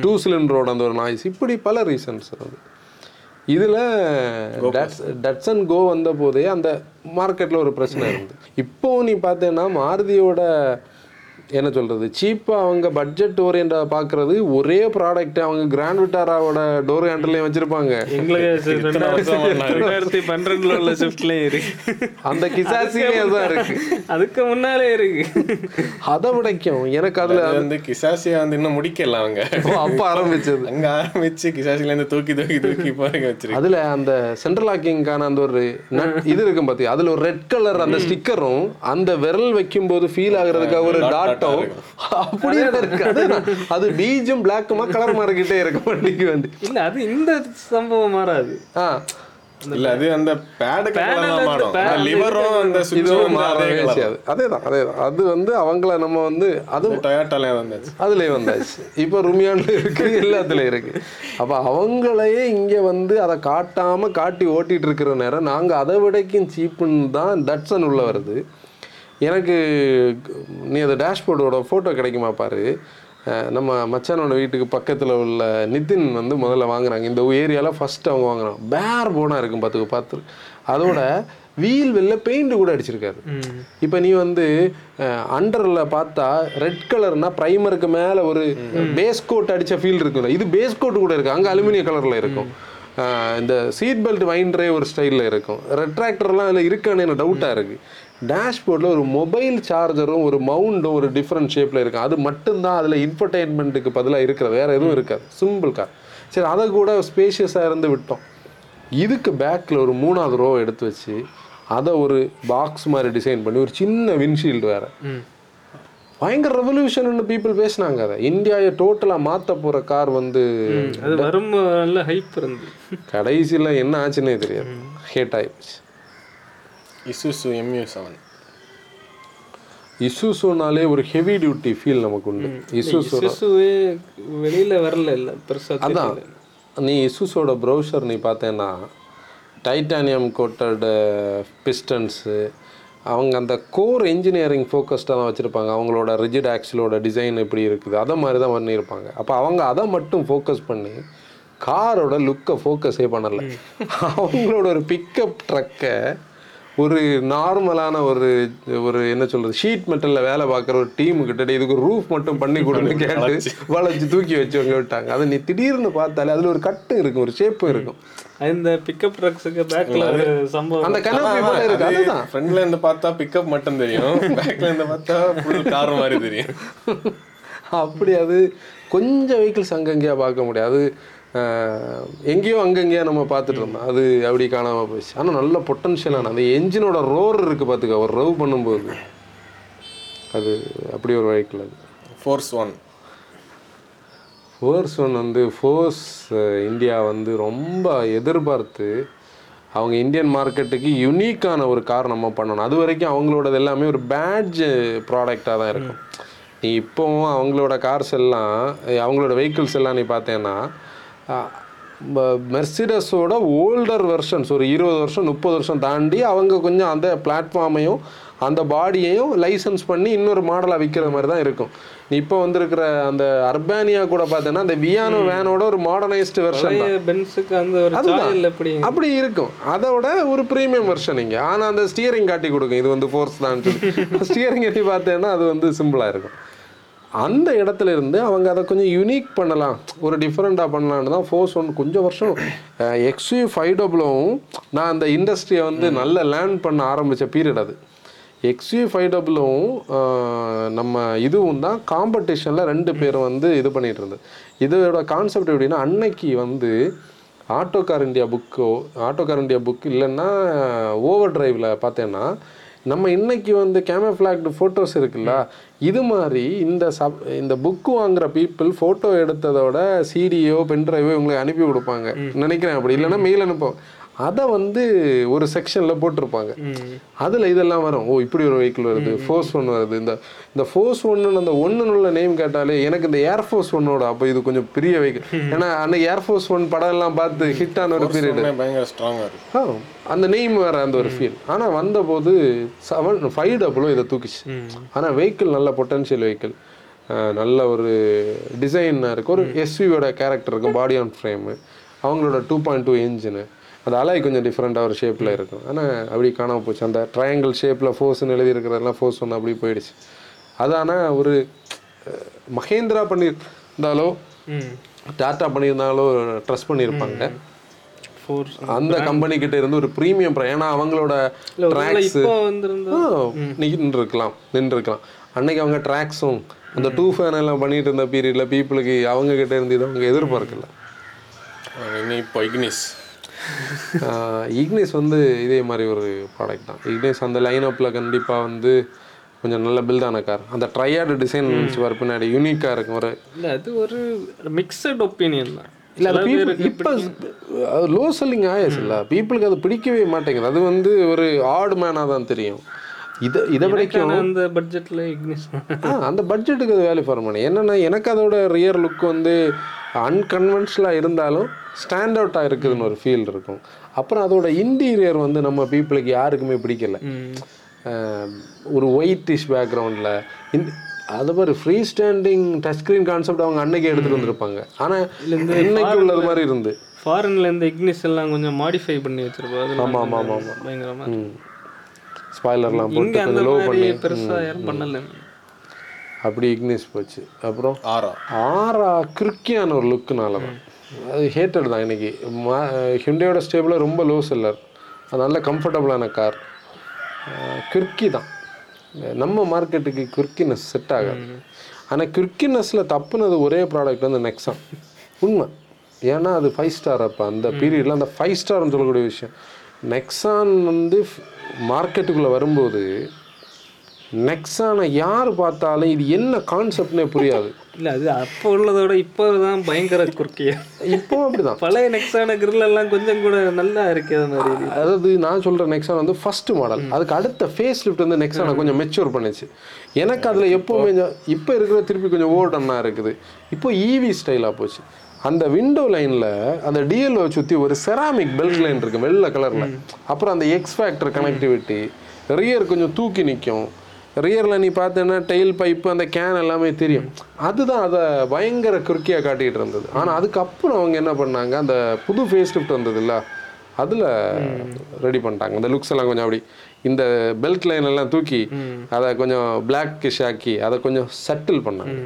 S2: டூ சிலிண்டரோட அந்த ஒரு நாய்ஸ் இப்படி பல ரீசன்ஸ் அது. இதில் டட்சன் கோ வந்த போதே அந்த மார்க்கெட்டில் ஒரு பிரச்சனை இருந்து இப்போ நீ பார்த்தேன்னா மாருதியோட என்ன சொல்கிறது சீப்பாக அவங்க பட்ஜெட் ஓரியண்டாக பார்க்குறது ஒரே ப்ராடக்ட் அவங்க கிராண்ட் விட்டாராவோட டோர் ஹேண்டல்லையும் வச்சுருப்பாங்க.
S3: எங்களுக்கு ரெண்டாயிரத்தி பன்னிரெண்டுல உள்ள ஷிஃப்ட்லயும் இருக்கு.
S2: அந்த கிசாசிலே தான் இருக்கு.
S3: அதுக்கு முன்னாலே இருக்கு.
S2: அதை விடைக்கும் எனக்கு அதில்
S1: அது வந்து கிசாசியா வந்து இன்னும் முடிக்கல அவங்க.
S2: அப்போ ஆரம்பிச்சது.
S1: அங்க ஆரம்பிச்சு கிசாசில இருந்து தூக்கி தூக்கி தூக்கி போய் வச்சிருக்கு.
S2: அதுல அந்த சென்ட்ரல் லாக்கிங்கான அந்த ஒரு நட் இது இருக்கும் பாத்தி அதுல ஒரு ரெட் கலர் அந்த ஸ்டிக்கரும் அந்த விரல் வைக்கும்போது ஃபீல் ஆகுறதுக்காக ஒரு டாட்டும் அப்படியே இருக்கு. அதுதான். அது பீஜும் பிளாக்குமா கலர் மாறிக்கிட்டே இருக்கும் வண்டிக்கு வந்து.
S3: இல்ல அது இந்த சம்பவம் மாறாது.
S2: ஆ.
S1: இல்ல அது அந்த அந்த லிவரும் அந்த சுவிட்சும்
S2: மாறவே செய்யாது அதேதான் அதேதான் அது வந்து அவங்கள நம்ம வந்து அது
S1: டொயாட்டாலே வந்தாச்சு.
S2: அதுலயே வந்தாச்சு. இப்போ ருமியான்ல இருக்கு எல்லாத்துலயும் இருக்கு. அப்ப அவங்களையே இங்க வந்து அதை காட்டாம காட்டி ஓட்டிட்டு இருக்கிற நேரம் நாங்க அதை விடைக்கும் சீப்புன்னு தான் டட்சன் உள்ள வருது. எனக்கு நீ அந்த டேஷ்போர்டோட ஃபோட்டோ கிடைக்குமா பாரு. நம்ம மச்சானோட வீட்டுக்கு பக்கத்தில் உள்ள நிதின் வந்து முதல்ல வாங்குறாங்க. இந்த ஏரியாவில் ஃபர்ஸ்ட் அவங்க வாங்குறாங்க. பேர் போனா இருக்கும் பார்த்துக்க பார்த்து அதோட வீல் வெளில பெயிண்ட் கூட அடிச்சிருக்காரு. இப்போ நீ வந்து அண்டரில் பார்த்தா ரெட் கலர்னா ப்ரைமருக்கு மேலே ஒரு பேஸ் கோட் அடிச்ச ஃபீல் இருக்குல்ல இது பேஸ் கோட் கூட இருக்கு. அங்கே அலுமினிய கலரில் இருக்கும். இந்த சீட் பெல்ட் வைண்டரே ஒரு ஸ்டைலில் இருக்கும். ரெட்ராக்டர்லாம் அதில் இருக்கான்னு எனக்கு டவுட்டாக இருக்குது டேஷ்போர்டில் ஒரு மொபைல் சார்ஜரும் ஒரு மவுண்டும் ஒரு டிஃப்ரெண்ட் ஷேப்பில் இருக்கும். அது மட்டும்தான் அதில் இன்ஃபர்டைன்மெண்ட்டுக்கு பதிலாக இருக்கிறது வேறு எதுவும் இருக்காது. சிம்பிள் கார் சரி அதை கூட ஸ்பேஷியஸாக இருந்து விட்டோம். இதுக்கு பேக்கில் ஒரு மூணாவது ரோ எடுத்து வச்சு அதை ஒரு பாக்ஸ் மாதிரி டிசைன் பண்ணி ஒரு சின்ன விண்ஷீல்டு வேற. பயங்கர ரெவல்யூஷன் பீப்புள் பேசினாங்க அதை. இந்தியாவை டோட்டலாக மாற்ற போகிற கார் வந்து
S3: அது வரும் நல்ல ஹைப் இருந்து
S2: கடைசியில் என்ன ஆச்சுன்னே தெரியாது. ஹேட் ஆயிடுச்சு.
S1: இசுசு எம்யூ செவன்
S2: இசுசுனாலே ஒரு ஹெவி டியூட்டி ஃபீல் நமக்கு உண்டு இசுசு
S3: வெளியில வரல இல்ல பெருசா
S2: அதான். நீ இசுஸோட ப்ரௌசர் நீ பார்த்தேன்னா டைட்டானியம் கோட்டட் பிஸ்டன்ஸு அவங்க அந்த கோர் இன்ஜினியரிங் ஃபோக்கஸ்டாக தான் வச்சுருப்பாங்க. அவங்களோட ரிஜிட் ஆக்சிலோட டிசைன் எப்படி இருக்குது அதை மாதிரி தான் பண்ணியிருப்பாங்க. அப்போ அவங்க அதை மட்டும் ஃபோக்கஸ் பண்ணி காரோட லுக்கை ஃபோக்கஸே பண்ணலை. அவங்களோட ஒரு பிக்கப் ட்ரக்கை ஒரு நார்மலான ஒரு ஒரு என்ன சொல்றது ஷீட் மெட்டலில் வேலை பார்க்குற ஒரு டீம் கிட்ட இதுக்கு ரூஃப் மட்டும் பண்ணி கொடுன்னு கேட்டு வளைச்சு. தூக்கி வச்சவங்க விட்டாங்க. அதை நீ திடீர்னு பார்த்தாலே அதில் ஒரு கட்டு இருக்கும் ஒரு ஷேப்பும் இருக்கும்.
S3: இந்த பிக்கப் ட்ரக்ஸுக்கு பேக்ல ஒரு சம்பவம்.
S2: அந்த கனவு போல இருக்கு. அதுதான்.
S1: ஃப்ரண்ட்ல இருந்து பார்த்தா பிக்கப் மட்டும் தெரியும். பேக்ல இருந்து பார்த்தா ஃபுல் கார் மாதிரி தெரியும்.
S2: அப்படி அது கொஞ்சம் வெஹிக்கிள்ஸ் அங்கங்கேயா பார்க்க முடியாது. எங்கேயோ அங்கங்கேயா நம்ம பார்த்துட்டு இருந்தோம். அது அப்படி காணாமல் போச்சு. ஆனால் நல்ல பொட்டன்ஷியலான அந்த என்ஜினோட ரோர் இருக்குது பார்த்துக்க ஒரு ரவ் பண்ணும்போது. அது அப்படி ஒரு வெஹிக்கிள் அது.
S1: ஃபோர்ஸ் ஒன்
S2: ஃபோர்ஸ் ஒன் வந்து ஃபோர்ஸ் இந்தியா வந்து ரொம்ப எதிர்பார்த்து அவங்க இந்தியன் மார்க்கெட்டுக்கு யுனிக்கான ஒரு கார் நம்ம பண்ணணும். அது வரைக்கும் அவங்களோடது எல்லாமே ஒரு பேட்ஜ் ப்ராடக்டாக தான் இருக்கும். நீ இப்போவும் அவங்களோட கார்ஸ் எல்லாம் அவங்களோட வெஹிக்கிள்ஸ் எல்லாம் நீ பார்த்தேன்னா மெர்சிடஸோட ஓல்டர் வெர்ஷன்ஸ் ஒரு இருபது வருஷம் முப்பது வருஷம் தாண்டி அவங்க கொஞ்சம் அந்த பிளாட்ஃபார்மையும் அந்த பாடியையும் லைசன்ஸ் பண்ணி இன்னொரு மாடலாக விற்கிற மாதிரி தான் இருக்கும். இப்போ வந்திருக்கிற அந்த அர்பானியா கூட பார்த்தேன்னா அந்த வியானோ வேனோட ஒரு மாடர்னைஸ்டு வெர்ஷன்
S3: பென்ஸுக்கு அந்த எப்படி
S2: அப்படி இருக்கும். அதோட ஒரு ப்ரீமியம் வெர்ஷன் இங்கே. ஆனால் அந்த ஸ்டியரிங் காட்டி கொடுக்கும். இது வந்து ஃபோர்ஸ் தான் சொல்லி. ஸ்டியரிங் எப்படி பார்த்தேன்னா அது வந்து சிம்பிளாக இருக்கும். அந்த இடத்துல இருந்து அவங்க அதை கொஞ்சம் யூனிக் பண்ணலாம். ஒரு டிஃப்ரெண்ட்டாக பண்ணலான்னு தான் ஃபோர்ஸ் ஒன் கொஞ்சம் வருஷம். எக்ஸ்யூ ஃபைவ் டபுளும் நான் அந்த இண்டஸ்ட்ரியை வந்து நல்ல லேர்ன் பண்ண ஆரம்பித்த பீரியட் அது. எக்ஸ்யூ ஃபைவ் டபுளும் நம்ம இதுவும் தான் காம்படிஷனில் ரெண்டு பேரும் வந்து இது பண்ணிட்டு இருந்தது. இதோட கான்செப்ட் எப்படின்னா அன்னைக்கு வந்து ஆட்டோ கார் இந்தியா புக்கோ ஆட்டோ கார் இந்தியா புக் இல்லைன்னா ஓவர் டிரைவில் பார்த்தேன்னா நம்ம இன்னைக்கு வந்து கேமஃப்ளாக்டு ஃபோட்டோஸ் இருக்குல்ல இது மாதிரி இந்த சப் இந்த புக்கு வாங்குற பீப்புள் ஃபோட்டோ எடுத்ததோட சிடியோ பென்ட்ரைவோ இவங்களுக்கு அனுப்பி கொடுப்பாங்க. நினைக்கிறேன் அப்படி. இல்லைன்னா மெயில் அனுப்புவோம் அதை வந்து ஒரு செக்ஷனில் போட்டிருப்பாங்க. அதில் இதெல்லாம் வரும். ஓ இப்படி ஒரு வெஹிக்கிள் வருது. ஃபோர்ஸ் ஒன் வருது. இந்த இந்த ஃபோர்ஸ் ஒன்னு அந்த ஒன்றுன்னு நேம் கேட்டாலே எனக்கு இந்த ஏர்ஃபோர்ஸ் ஒன்னோட அப்போ இது கொஞ்சம் பெரிய வெஹிக்கிள் ஏன்னா அந்த ஏர்ஃபோர்ஸ் ஒன் படம் எல்லாம் பார்த்து ஹிட் ஆன ஒரு பீரியட்
S1: பயங்கர
S2: அந்த நெய்ம் வேற அந்த ஒரு ஃபீல் ஆனால் வந்தபோது செவன் ஃபைவ் டபுளும் இதை தூக்கிச்சு. ஆனால் வெஹிக்கிள் நல்ல பொட்டன்ஷியல் வெஹிக்கிள் நல்ல ஒரு டிசைனாக இருக்கும் ஒரு எஸ்வியோட கேரக்டர் இருக்கும். பாடி ஆன் ஃப்ரேமு அவங்களோட டூ பாயிண்ட் டூ இன்ஜினு அந்த அலாய் கொஞ்சம் டிஃப்ரெண்ட்டாக ஒரு ஷேப்பில் இருக்கும். ஆனால் அப்படி காணாமல் போச்சு. அந்த ட்ரையாங்கிள் ஷேப்பில் ஃபோர்ஸ்னு எழுதி இருக்கிறதெல்லாம் ஃபோர்ஸ் ஒன்று அப்படி போயிடுச்சு. அது ஆனால் ஒரு மகேந்திரா பண்ணியிருந்தாலோ
S3: ம்.
S2: டாட்டா பண்ணியிருந்தாலோ ட்ரஸ்ட் பண்ணியிருப்பாங்க.
S3: ஃபோர்ஸ்
S2: அந்த கம்பெனி கிட்ட இருந்து ஒரு ப்ரீமியம் ஏன்னா அவங்களோட ட்ராக்ஸ்
S3: இப்போ வந்திருந்தா
S2: நின்று இருக்கலாம் நின்று இருக்கலாம் அன்னைக்கு அவங்க ட்ராக்ஸும் அந்த டூ ஃபேன் எல்லாம் பண்ணிட்டு இருந்த பீரியட்ல பீப்புளுக்கு அவங்க கிட்ட இருந்து இதை அவங்க எதிர்பார்க்கல.
S1: இனி இப்போ இக்னிஸ்
S2: இக்னிஸ் வந்து இதே மாதிரி ஒரு ப்ராடக்ட் தான். இக்னிஸ் அந்த லைனப்பில் கண்டிப்பாக வந்து கொஞ்சம் நல்ல பில்டான கார் அந்த ட்ரையாடு டிசைன் வர பின்னாடி யூனிக்காக இருக்கும் ஒரு
S3: இல்ல அது ஒரு மிக்சட் ஒப்பீனியன் தான்.
S2: இல்லை இப்போ லோ செல்லிங் ஆயிடுச்சுல்ல பீப்புளுக்கு அது பிடிக்கவே மாட்டேங்குது. அது வந்து ஒரு ஆட் மேனாக தான் தெரியும். இதை இதை வரைக்கும்
S3: ஆனா அந்த பட்ஜெட்ல இக்னிஸ்
S2: ஆ அந்த பட்ஜெட்டுக்கு அது வேல்யூ ஃபார் மணி என்னென்னா எனக்கு அதோட ரியர் லுக் வந்து அன்கன்வென்ஷனலாக இருந்தாலும் ஸ்டாண்ட் அவுட்டாக இருக்குதுன்னு ஒரு ஃபீல் இருக்கும். அப்புறம் அதோட இன்டீரியர் வந்து நம்ம பீப்புளுக்கு யாருக்குமே பிடிக்கல. ஒரு ஒயிட்டிஷ் பேக்ரவுண்டில் இந்த அது மாதிரி free standing touch screen concept அவங்க அன்னைக்கு எடுத்துகிட்டு வந்திருப்பாங்க. ஆனால் இன்னைக்கு உள்ளது மாதிரி இருந்து.
S3: ஃபாரின்ல இந்த இக்னிஸ் எல்லாம் கொஞ்சம் மாடிஃபை பண்ணி வச்சிருப்போம் அது
S2: ஆமாம் ஆமாம் ஆமாம் ஆமாம்
S3: பயங்கரமா
S2: ஸ்பாய்லர்லாம் போட்டு
S3: அந்த
S2: கொஞ்சம் லோ பண்ணி.
S3: பெருசா யாரும் பண்ணல.
S2: அப்படி இக்னிஸ் போச்சு. அப்புறம்
S1: ஆரா
S2: ஆரா கிறுக்கியான ஒரு லுக்குனால தான். அது ஹேட்டட் தான் இன்னைக்கு. ஹிண்டையோட ஸ்டேபிளாக ரொம்ப லோ செல்லர் அது நல்ல கம்ஃபர்டபுளான கார் கிறுக்கி தான். நம்ம மார்க்கெட்டுக்கு கிறுக்கினஸ் செட் ஆகாது. ஆனால் கிறுக்கினஸில் தப்புனது ஒரே ப்ராடக்ட் வந்து நெக்ஸான் உண்மை. ஏன்னா அது ஃபைவ் ஸ்டார் அப்போ. அந்த பீரியடில் அந்த ஃபைவ் ஸ்டார்னு சொல்லக்கூடிய விஷயம். நெக்ஸான் வந்து மார்க்கெட்டுக்குள்ளே வரும்போது நெக்ஸானை யார் பார்த்தாலும் இது என்ன கான்செப்ட்னே புரியாது.
S3: இல்ல அது அப்போ உள்ளதோட இப்போ தான் பயங்கர குறுக்கியா.
S2: இப்போவும் அப்படிதான்.
S3: பழைய நெக்ஸான grill எல்லாம் கொஞ்சம் கூட நல்லா இருக்கு அது மாதிரி.
S2: அதாவது நான் சொல்ற நெக்ஸான் வந்து ஃபர்ஸ்ட் மாடல் அதுக்கு அடுத்த ஃபேஸ் லிஃப்ட் வந்து நெக்ஸானை கொஞ்சம் மெச்சூர் பண்ணுச்சு. எனக்கு அதுல எப்பவுமே இப்போ? இருக்கிற திருப்பி கொஞ்சம் ஓல்டன்னா இருக்குது. இப்போ ஈவி ஸ்டைலாக போச்சு. அந்த விண்டோ லைனில் அந்த டிஎல்ஓ சுற்றி ஒரு செராமிக் பெல்ட் லைன் இருக்கு வெள்ளை கலரில். அப்புறம் அந்த எக்ஸ் ஃபேக்டர் கனெக்டிவிட்டி ரியர் கொஞ்சம் தூக்கி நிற்கும் ரியரில் நீ பார்த்தேன்னா டெயில் பைப்பு அந்த கேன் எல்லாமே தெரியும். அதுதான் அதை பயங்கர குறுக்கியாக காட்டிகிட்டு இருந்தது. ஆனால் அதுக்கப்புறம் அவங்க என்ன பண்ணாங்க? அந்த புது ஃபேஸ் லிஃப்ட் வந்ததுல்ல அதில் ரெடி பண்ணிட்டாங்க. இந்த லுக்ஸ் எல்லாம் கொஞ்சம் அப்படி இந்த பெல்ட் லைன் எல்லாம் தூக்கி அதை கொஞ்சம் பிளாக் ஆக்கி அதை கொஞ்சம் செட்டில் பண்ணாங்க.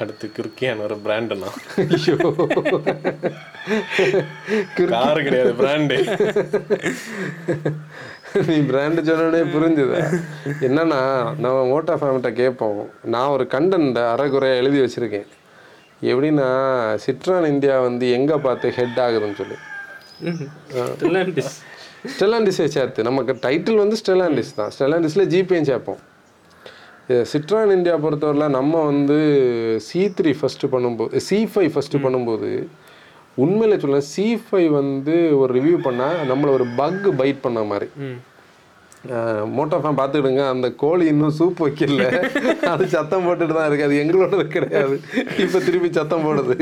S1: அடுத்து கிறுக்கியான ஒரு பிராண்டுனா
S2: ஐயோ.
S1: காரு கிடையாது பிராண்டு
S2: நீ பிராண்டு சொன்னோடனே புரிஞ்சுது. என்னன்னா நம்ம மோட்டா ஃபேமிட்ட கேட்போம். நான் ஒரு கண்டென்ட் அரைகுறையாக எழுதி வச்சிருக்கேன். எப்படின்னா சிட்ரான் இந்தியா வந்து எங்கே பார்த்து ஹெட் ஆகுதுன்னு சொல்லி. ஸ்டெலாண்டிஸை சேர்த்து. நமக்கு டைட்டில் வந்து ஸ்டெலாண்டிஸ் தான். ஸ்டெலாண்டிஸில் ஜிபேயும் சேர்ப்போம். சிட்ரான் இந்தியா பொறுத்தவரையில் நம்ம வந்து சி த்ரீ ஃபஸ்ட்டு பண்ணும்போது சி ஃபைவ் ஃபஸ்ட்டு பண்ணும்போது உண்மையில சொல்ல சி ஃபைவ் வந்து ஒரு ரிவ்யூ பண்ணால் நம்மளை ஒரு பக் பைட் பண்ண மாதிரி.
S3: ம்.
S2: மோட்டோ ஃபேன் பார்த்துக்கிடுங்க அந்த கோழி இன்னும் சூப் வைக்கல. அது சத்தம் போட்டுட்டு தான் இருக்கு அது எங்களோடது கிடையாது. இப்போ திருப்பி சத்தம் போடுது.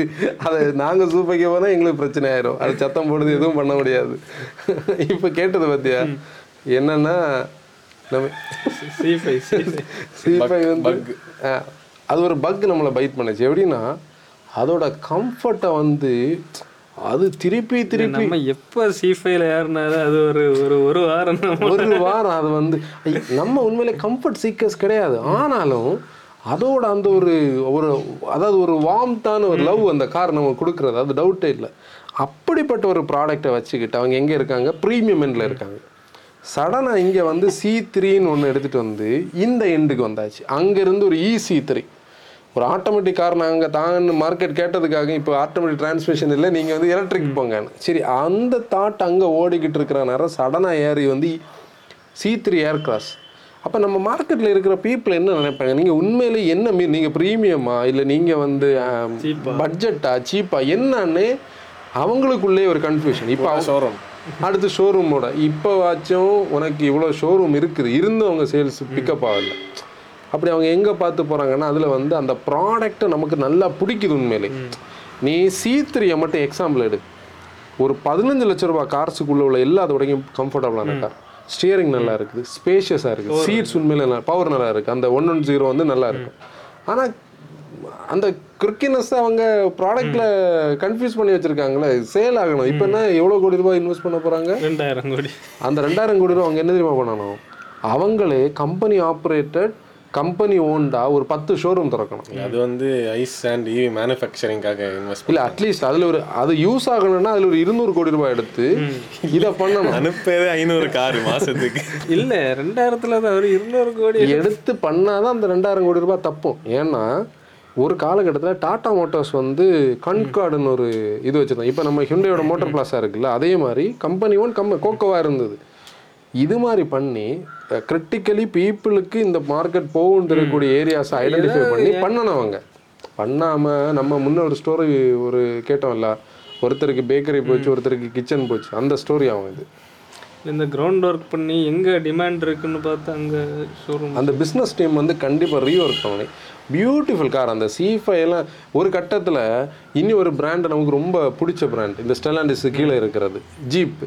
S2: அதை நாங்கள் சூப் வைக்க போனால் எங்களுக்கு பிரச்சனை ஆயிரும். அது சத்தம் போடுது எதுவும் பண்ண முடியாது. இப்போ கேட்டது பார்த்தியா என்னன்னா நம்ம
S3: சி ஃபைவ் சி
S2: சிபை வந்து அது ஒரு பக் நம்மளை பைட் பண்ணுச்சு. எப்படின்னா அதோட கம்ஃபர்ட்டை வந்து அது திருப்பி திருப்பி
S3: நம்ம எப்போ சி ஃபைவ்ல ஏறினாலும் அது ஒரு ஒரு ஒரு வாரம்
S2: ஒரு வாரம் அது வந்து நம்ம உண்மையிலே கம்ஃபர்ட் சீக்கர்ஸ் கிடையாது. ஆனாலும் அதோட அந்த ஒரு ஒரு அதாவது ஒரு வார்ம்த்தான ஒரு லவ் அந்த கார் நம்ம கொடுக்குறது அது டவுட்டே இல்லை. அப்படிப்பட்ட ஒரு ப்ராடக்டை வச்சுக்கிட்டு அவங்க எங்கே இருக்காங்க? ப்ரீமியம் எண்டில் இருக்காங்க. சடனாக இங்கே வந்து சி த்ரீன்னு ஒன்று எடுத்துகிட்டு வந்து இந்த எண்டுக்கு வந்தாச்சு. அங்கேருந்து ஒரு இசி த்ரீ ஒரு ஆட்டோமேட்டிக் கார் நாங்கள் தாங்கன்னு மார்க்கெட் கேட்டதுக்காக இப்போ ஆட்டோமேட்டிக் டிரான்ஸ்மிஷன் இல்லை நீங்கள் வந்து எலக்ட்ரிக் போங்கன்னு சரி அந்த தாட் அங்கே ஓடிக்கிட்டு இருக்கிற நேரம் சடனாக ஏறி வந்து சி த்ரீ ஏர் கிராஸ் அப்போ நம்ம மார்க்கெட்டில் இருக்கிற பீப்புள் என்ன நினைப்பாங்க? நீங்கள் உண்மையிலே என்ன மீ நீங்கள் ப்ரீமியமா இல்லை நீங்கள் வந்து பட்ஜெட்டா சீப்பா? என்னன்னு அவங்களுக்குள்ளே ஒரு கன்ஃபியூஷன் இப்போ
S1: ஷோரூம்
S2: அடுத்து ஷோரூமோட இப்போ வாச்சும் உனக்கு இவ்வளோ ஷோரூம் இருக்குது. இருந்தும் அவங்க சேல்ஸ் பிக்கப் ஆகல. அப்படி அவங்க எங்கே பார்த்து போகிறாங்கன்னா அதில் வந்து அந்த ப்ராடக்ட்டை நமக்கு நல்லா பிடிக்குது உண்மையிலே. நீ சி த்ரீயை மட்டும் எக்ஸாம்பிள் எடு. ஒரு பதினஞ்சு லட்ச ரூபாய் கார்ஸுக்குள்ள உள்ள எல்லாத்தோடையும் கம்ஃபர்டபுளான கார் ஸ்டியரிங் நல்லா இருக்குது ஸ்பேஷியஸாக இருக்குது. சீட்ஸ் உண்மையில நல்லா பவர் நல்லா இருக்குது அந்த ஒன் ஒன் ஜீரோ வந்து நல்லா இருக்கும் ஆனால் அந்த கிரிக்கினஸ் அவங்க ப்ராடக்ட்ல கன்ஃபியூஸ் பண்ணி வச்சிருக்காங்களே சேல் ஆகணும். இப்போ என்ன எவ்வளோ கோடி ரூபாய் இன்வெஸ்ட் பண்ண போகிறாங்க
S3: ரெண்டாயிரம் கோடி.
S2: அந்த ரெண்டாயிரம் கோடி ரூபா அவங்க என்ன தெரியுமா பண்ணணும்? அவங்களே கம்பெனி ஆப்ரேட்டட் கம்பெனி ஓன்டா ஒரு பத்து ஷோரூம் திறக்கணும்.
S1: அது வந்து ஐஸ் அண்ட் இவி மேனுஃபேக்சரிங்காக இன்வெஸ்ட்
S2: இல்ல அட்லீஸ்ட் அதுல ஒரு அது யூஸ் ஆகணும்னா அதுல ஒரு இருநூறு கோடி ரூபாய் எடுத்து இதை பண்ணணும்.
S1: அனுப்பவே ஐநூறு கார் மாசத்துக்கு.
S3: இல்ல ரெண்டாயிரத்துல தான் ஒரு இருநூறு கோடி
S2: எடுத்து பண்ணாதான் அந்த ரெண்டாயிரம் கோடி ரூபாய் தப்பும். ஏன்னா ஒரு காலகட்டத்தில் டாடா மோட்டார்ஸ் வந்து கண்கார்டுன்னு ஒரு இது வச்சிருந்தோம் இப்போ நம்ம ஹிண்டையோட மோட்டார் பிளாஸா இருக்குல்ல அதே மாதிரி கம்பெனி ஒன் கம் கோக்கோவா இருந்தது. இது மாதிரி பண்ணி கிரிட்டிக்கலி பீப்புளுக்கு இந்த மார்க்கெட் போகும் இருக்கக்கூடிய ஏரியாஸை ஐடென்டிஃபை பண்ணி பண்ணணும் அவங்க. பண்ணாம நம்ம முன்ன ஒரு ஸ்டோரி ஒரு கேட்டோம்ல ஒருத்தருக்கு பேக்கரி போச்சு ஒருத்தருக்கு கிச்சன் போச்சு. அந்த ஸ்டோரி ஆகும் இது.
S3: இந்த கிரவுண்ட் ஒர்க் பண்ணி எங்க டிமாண்ட் இருக்குன்னு பார்த்து அங்க ஷோரூம்
S2: அந்த பிஸ்னஸ் டீம் வந்து கண்டிப்பாக ரீஒர்க் பண்ணி பியூட்டிஃபுல் கார் அந்த சி எல்லாம் ஒரு கட்டத்தில் இனி ஒரு பிராண்ட் நமக்கு ரொம்ப பிடிச்ச பிராண்ட் இந்த ஸ்டெலாண்டிஸ் கீழே இருக்கிறது. ஜீப்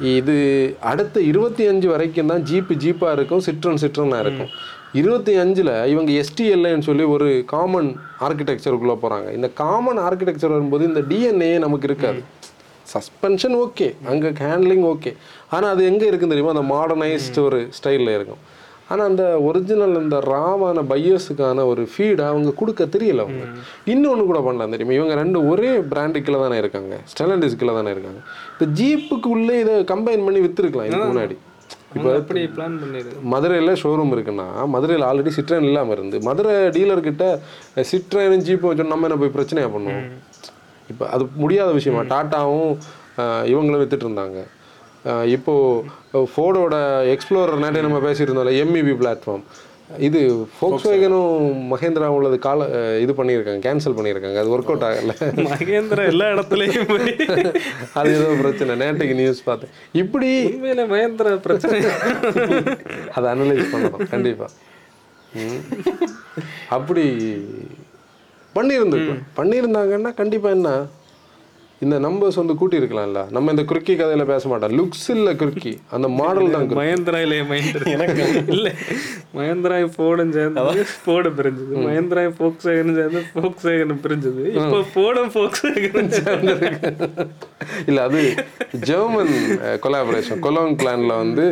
S2: இது அடுத்த இருபத்தி அஞ்சு வரைக்கும் தான் ஜீப்பு ஜீப்பாக இருக்கும் சிட்ரன் சிட்ரனாக இருக்கும். இருபத்தி அஞ்சில் இவங்க எஸ்டிஎல்ஏன்னு சொல்லி ஒரு காமன் ஆர்கிடெக்சருக்குள்ளே போகிறாங்க இந்த காமன் ஆர்கிடெக்சர் வரும்போது இந்த டிஎன்ஏ நமக்கு இருக்காது. சஸ்பென்ஷன் ஓகே அங்கே ஹேண்ட்லிங் ஓகே ஆனால் அது எங்கே இருக்குன்னு தெரியுமா? அந்த மாடர்னைஸ்டு ஒரு ஸ்டைலில் இருக்கும். ஆனால் அந்த ஒரிஜினல் அந்த ராவான பையர்ஸுக்கான ஒரு ஃபீடை அவங்க கொடுக்க தெரியல அவங்க. இன்னொன்று கூட பண்ணலாம் தெரியுமா? இவங்க ரெண்டு ஒரே பிராண்டு கீழே தானே இருக்காங்க. ஸ்டெலண்டிஸ் கீழே தானே இருக்காங்க. இந்த ஜீப்புக்கு உள்ளே இதை கம்பைன் பண்ணி விற்றுருக்கலாம் இதுக்கு முன்னாடி.
S3: இப்போ அப்படி பிளான் பண்ணிருக்கு
S2: மதுரையில் ஷோரூம் இருக்குன்னா மதுரையில் ஆல்ரெடி சிட்ரன் இல்லாமல் இருந்து மதுரை டீலர்கிட்ட சிட்ரனும் ஜீப்பும் வச்சோம் நம்ம என்ன போய் பிரச்சனையாக பண்ணுவோம்? இப்போ அது முடியாத விஷயமா டாட்டாவும் இவங்களும் வித்துட்டு இருந்தாங்க. அஹ் இப்போ ஃபோர்டோட எக்ஸ்ப்ளோரர் நிறைய நம்ம பேசியிருந்தோம்ல எம்இபி பிளாட்ஃபார்ம் இது ஃபோக்ஸ் வேகனும் மகேந்திரா உள்ளது கால இது பண்ணியிருக்காங்க கேன்சல் பண்ணியிருக்காங்க அது ஒர்க் அவுட் ஆகல.
S3: மகேந்திரா எல்லா இடத்துலயும்.
S2: அது ஏதோ பிரச்சனை நேற்றுக்கு நியூஸ் பார்த்தேன். இப்படி
S3: உண்மையில மகேந்திரா பிரச்சனை.
S2: அதை அனலைஸ் பண்ணணும் கண்டிப்பா. ம். அப்படி பண்ணியிருந்துருக்கலாம் பண்ணியிருந்தாங்கன்னா கண்டிப்பா என்ன? இந்த நம்பர்ஸ் வந்து கூட்டி இருக்கலாம்ல. நம்ம இந்த குறுக்கி கதையில பேச மாட்டோம். லுக்ஸ் இல்ல குறுக்கி. அந்த மாடல் தான்.
S3: மகேந்திரா இல்லையே மகேந்திரா எனக்கு இல்ல. மகேந்திரா போடும் சேர்ந்து போட பிரிஞ்சது. மகேந்திரா போக்ஸ் வேகன் சேர்ந்து போக்ஸ் வேகன் பிரிஞ்சது இப்போ போடும் போக்ஸ் வேகன்
S2: இல்ல அது ஜெர்மன் கொலாபரேஷன் கொலோன் பிளான்ல வந்து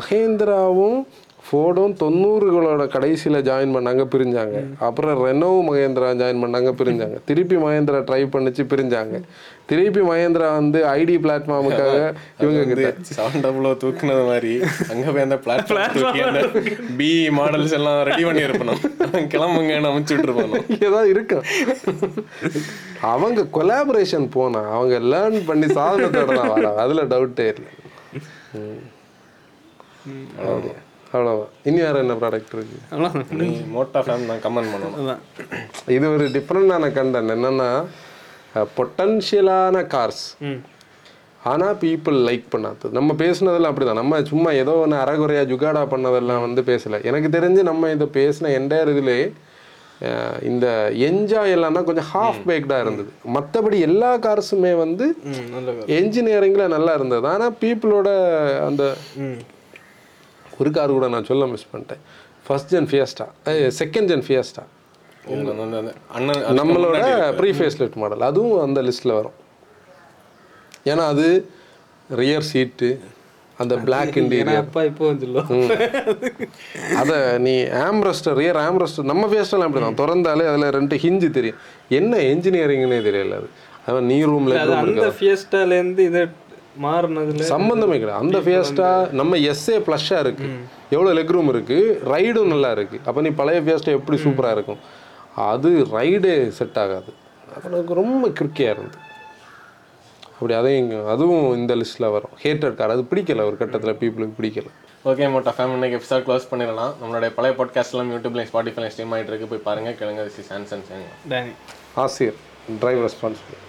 S2: மகேந்திராவும் ஃபோர்டும் தொண்ணூறுகளோட கடைசியில ஜாயின் பண்ணாங்க பிரிஞ்சாங்க. அப்புறம் ரெனோவும் மகேந்திரா ஜாயின் பண்ணாங்க பிரிஞ்சாங்க. திருப்பி மகேந்திரா ட்ரை பண்ணிச்சு பிரிஞ்சாங்க. திருப்பி மகேந்திரா வந்து ஐடி பிளாட்ஃபார்முக்காக இவங்க கிட்ட.
S1: செவன் டபுளோ தூக்குனது மாதிரி. அங்க போய் அந்த பிளாட்ஃபார்ம் பி மாடல்ஸ் எல்லாம் ரெடி பண்ணி இருப்பணும். கிளம்புங்கன்னு அமைச்சு விட்டுருப்பணும்.
S2: ஏதாவது இருக்கும் அவங்க கொலாபரேஷன் போனா அவங்க லேர்ன் பண்ணி சாதனத்தோட தான் வராங்க அதுல டவுட்டே இல்லை. இனி வேற என்ன ப்ராடக்ட் இருக்கு?
S1: மோட்டா ஃபேம் தான் கமெண்ட் பண்ணணும்.
S2: இது ஒரு டிஃப்ரெண்டான கண்டன் என்னன்னா பொட்டன்ஷியலான கார்ஸ்
S3: ம்.
S2: ஆனா பீப்புள் லைக் பண்ணாதது. நம்ம பேசுனதெல்லாம் அப்படிதான். நம்ம சும்மா ஏதோ ஒன்று அறகுறையா ஜுகாடா பண்ணதெல்லாம் வந்து பேசல. எனக்கு தெரிஞ்சு நம்ம இதை பேசின என்டையர் இதுலே அஹ், இந்த என்ஜாய் எல்லாம்னா கொஞ்சம் ஹாஃப் பேக்டாக இருந்தது. மற்றபடி எல்லா கார்ஸுமே வந்து என்ஜினியரிங்கில் நல்லா இருந்தது. ஆனால் பீப்புளோட அந்த ஒரு கார் கூட நான் சொல்ல மிஸ் பண்ணிட்டேன். First gen Fiesta second gen Fiesta நம்மளோட ப்ரீ ஃபேஸ் லிஃப்ட் மாடல் அதுவும் அந்த லிஸ்ட்டில் வரும். ஏன்னா அது ரியர் சீட்டு அந்த பிளாக் இன்டீரியர்
S3: அப்பா இப்போ
S2: அதை நீ ஆம்ரஸ்டர் ரியர் ஆம்ரஸ்டர் நம்ம ஃபேஸ்டெல்லாம் அப்படி தான். திறந்தாலே அதில் ரெண்டு ஹிஞ்சு தெரியும். என்ன என்ஜினியரிங்னே தெரியல அது. அவன் நீ ரூமில்
S3: அந்த ஃபியஸ்டால இருந்து இது மாறினதுல
S2: சம்பந்தமே கிடையாது. அந்த ஃபியஸ்டா நம்ம எஸ்ஏ ப்ளஷ்ஷாக இருக்கு. எவ்வளோ லெக் ரூம் இருக்கு? ரைடும் நல்லா இருக்கு. அப்போ நீ பழைய ஃபியஸ்டா எப்படி சூப்பராக இருக்கும்? அது ரைடே செட் ஆகாது. அது எனக்கு ரொம்ப கிறுக்கியாக இருந்தது. அப்படி அதையும் இங்க- அதுவும் இந்த லிஸ்ட்டில் வரும். ஹேட்டட் கார் அது பிடிக்கல ஒரு கட்டத்தில் பீப்புளுக்கு பிடிக்கல.
S1: ஓகே மோட்டா ஃபேம் இன்னைக்கு எபிசோட் க்ளோஸ் பண்ணிடலாம். நம்மளுடைய பழைய பாட்காஸ்ட் எல்லாம் யூடியூப்ல ஸ்பாட்டிஃபைல ஸ்ட்ரீம் ஆயிட்டு இருக்கு. போய் பாருங்க கேளுங்க. திஸ் இஸ் ஆன்சன் சேங்க
S3: டேனி
S2: ஆசிரியர் டிரைவ் ரெஸ்பான்சிபிலிட்டி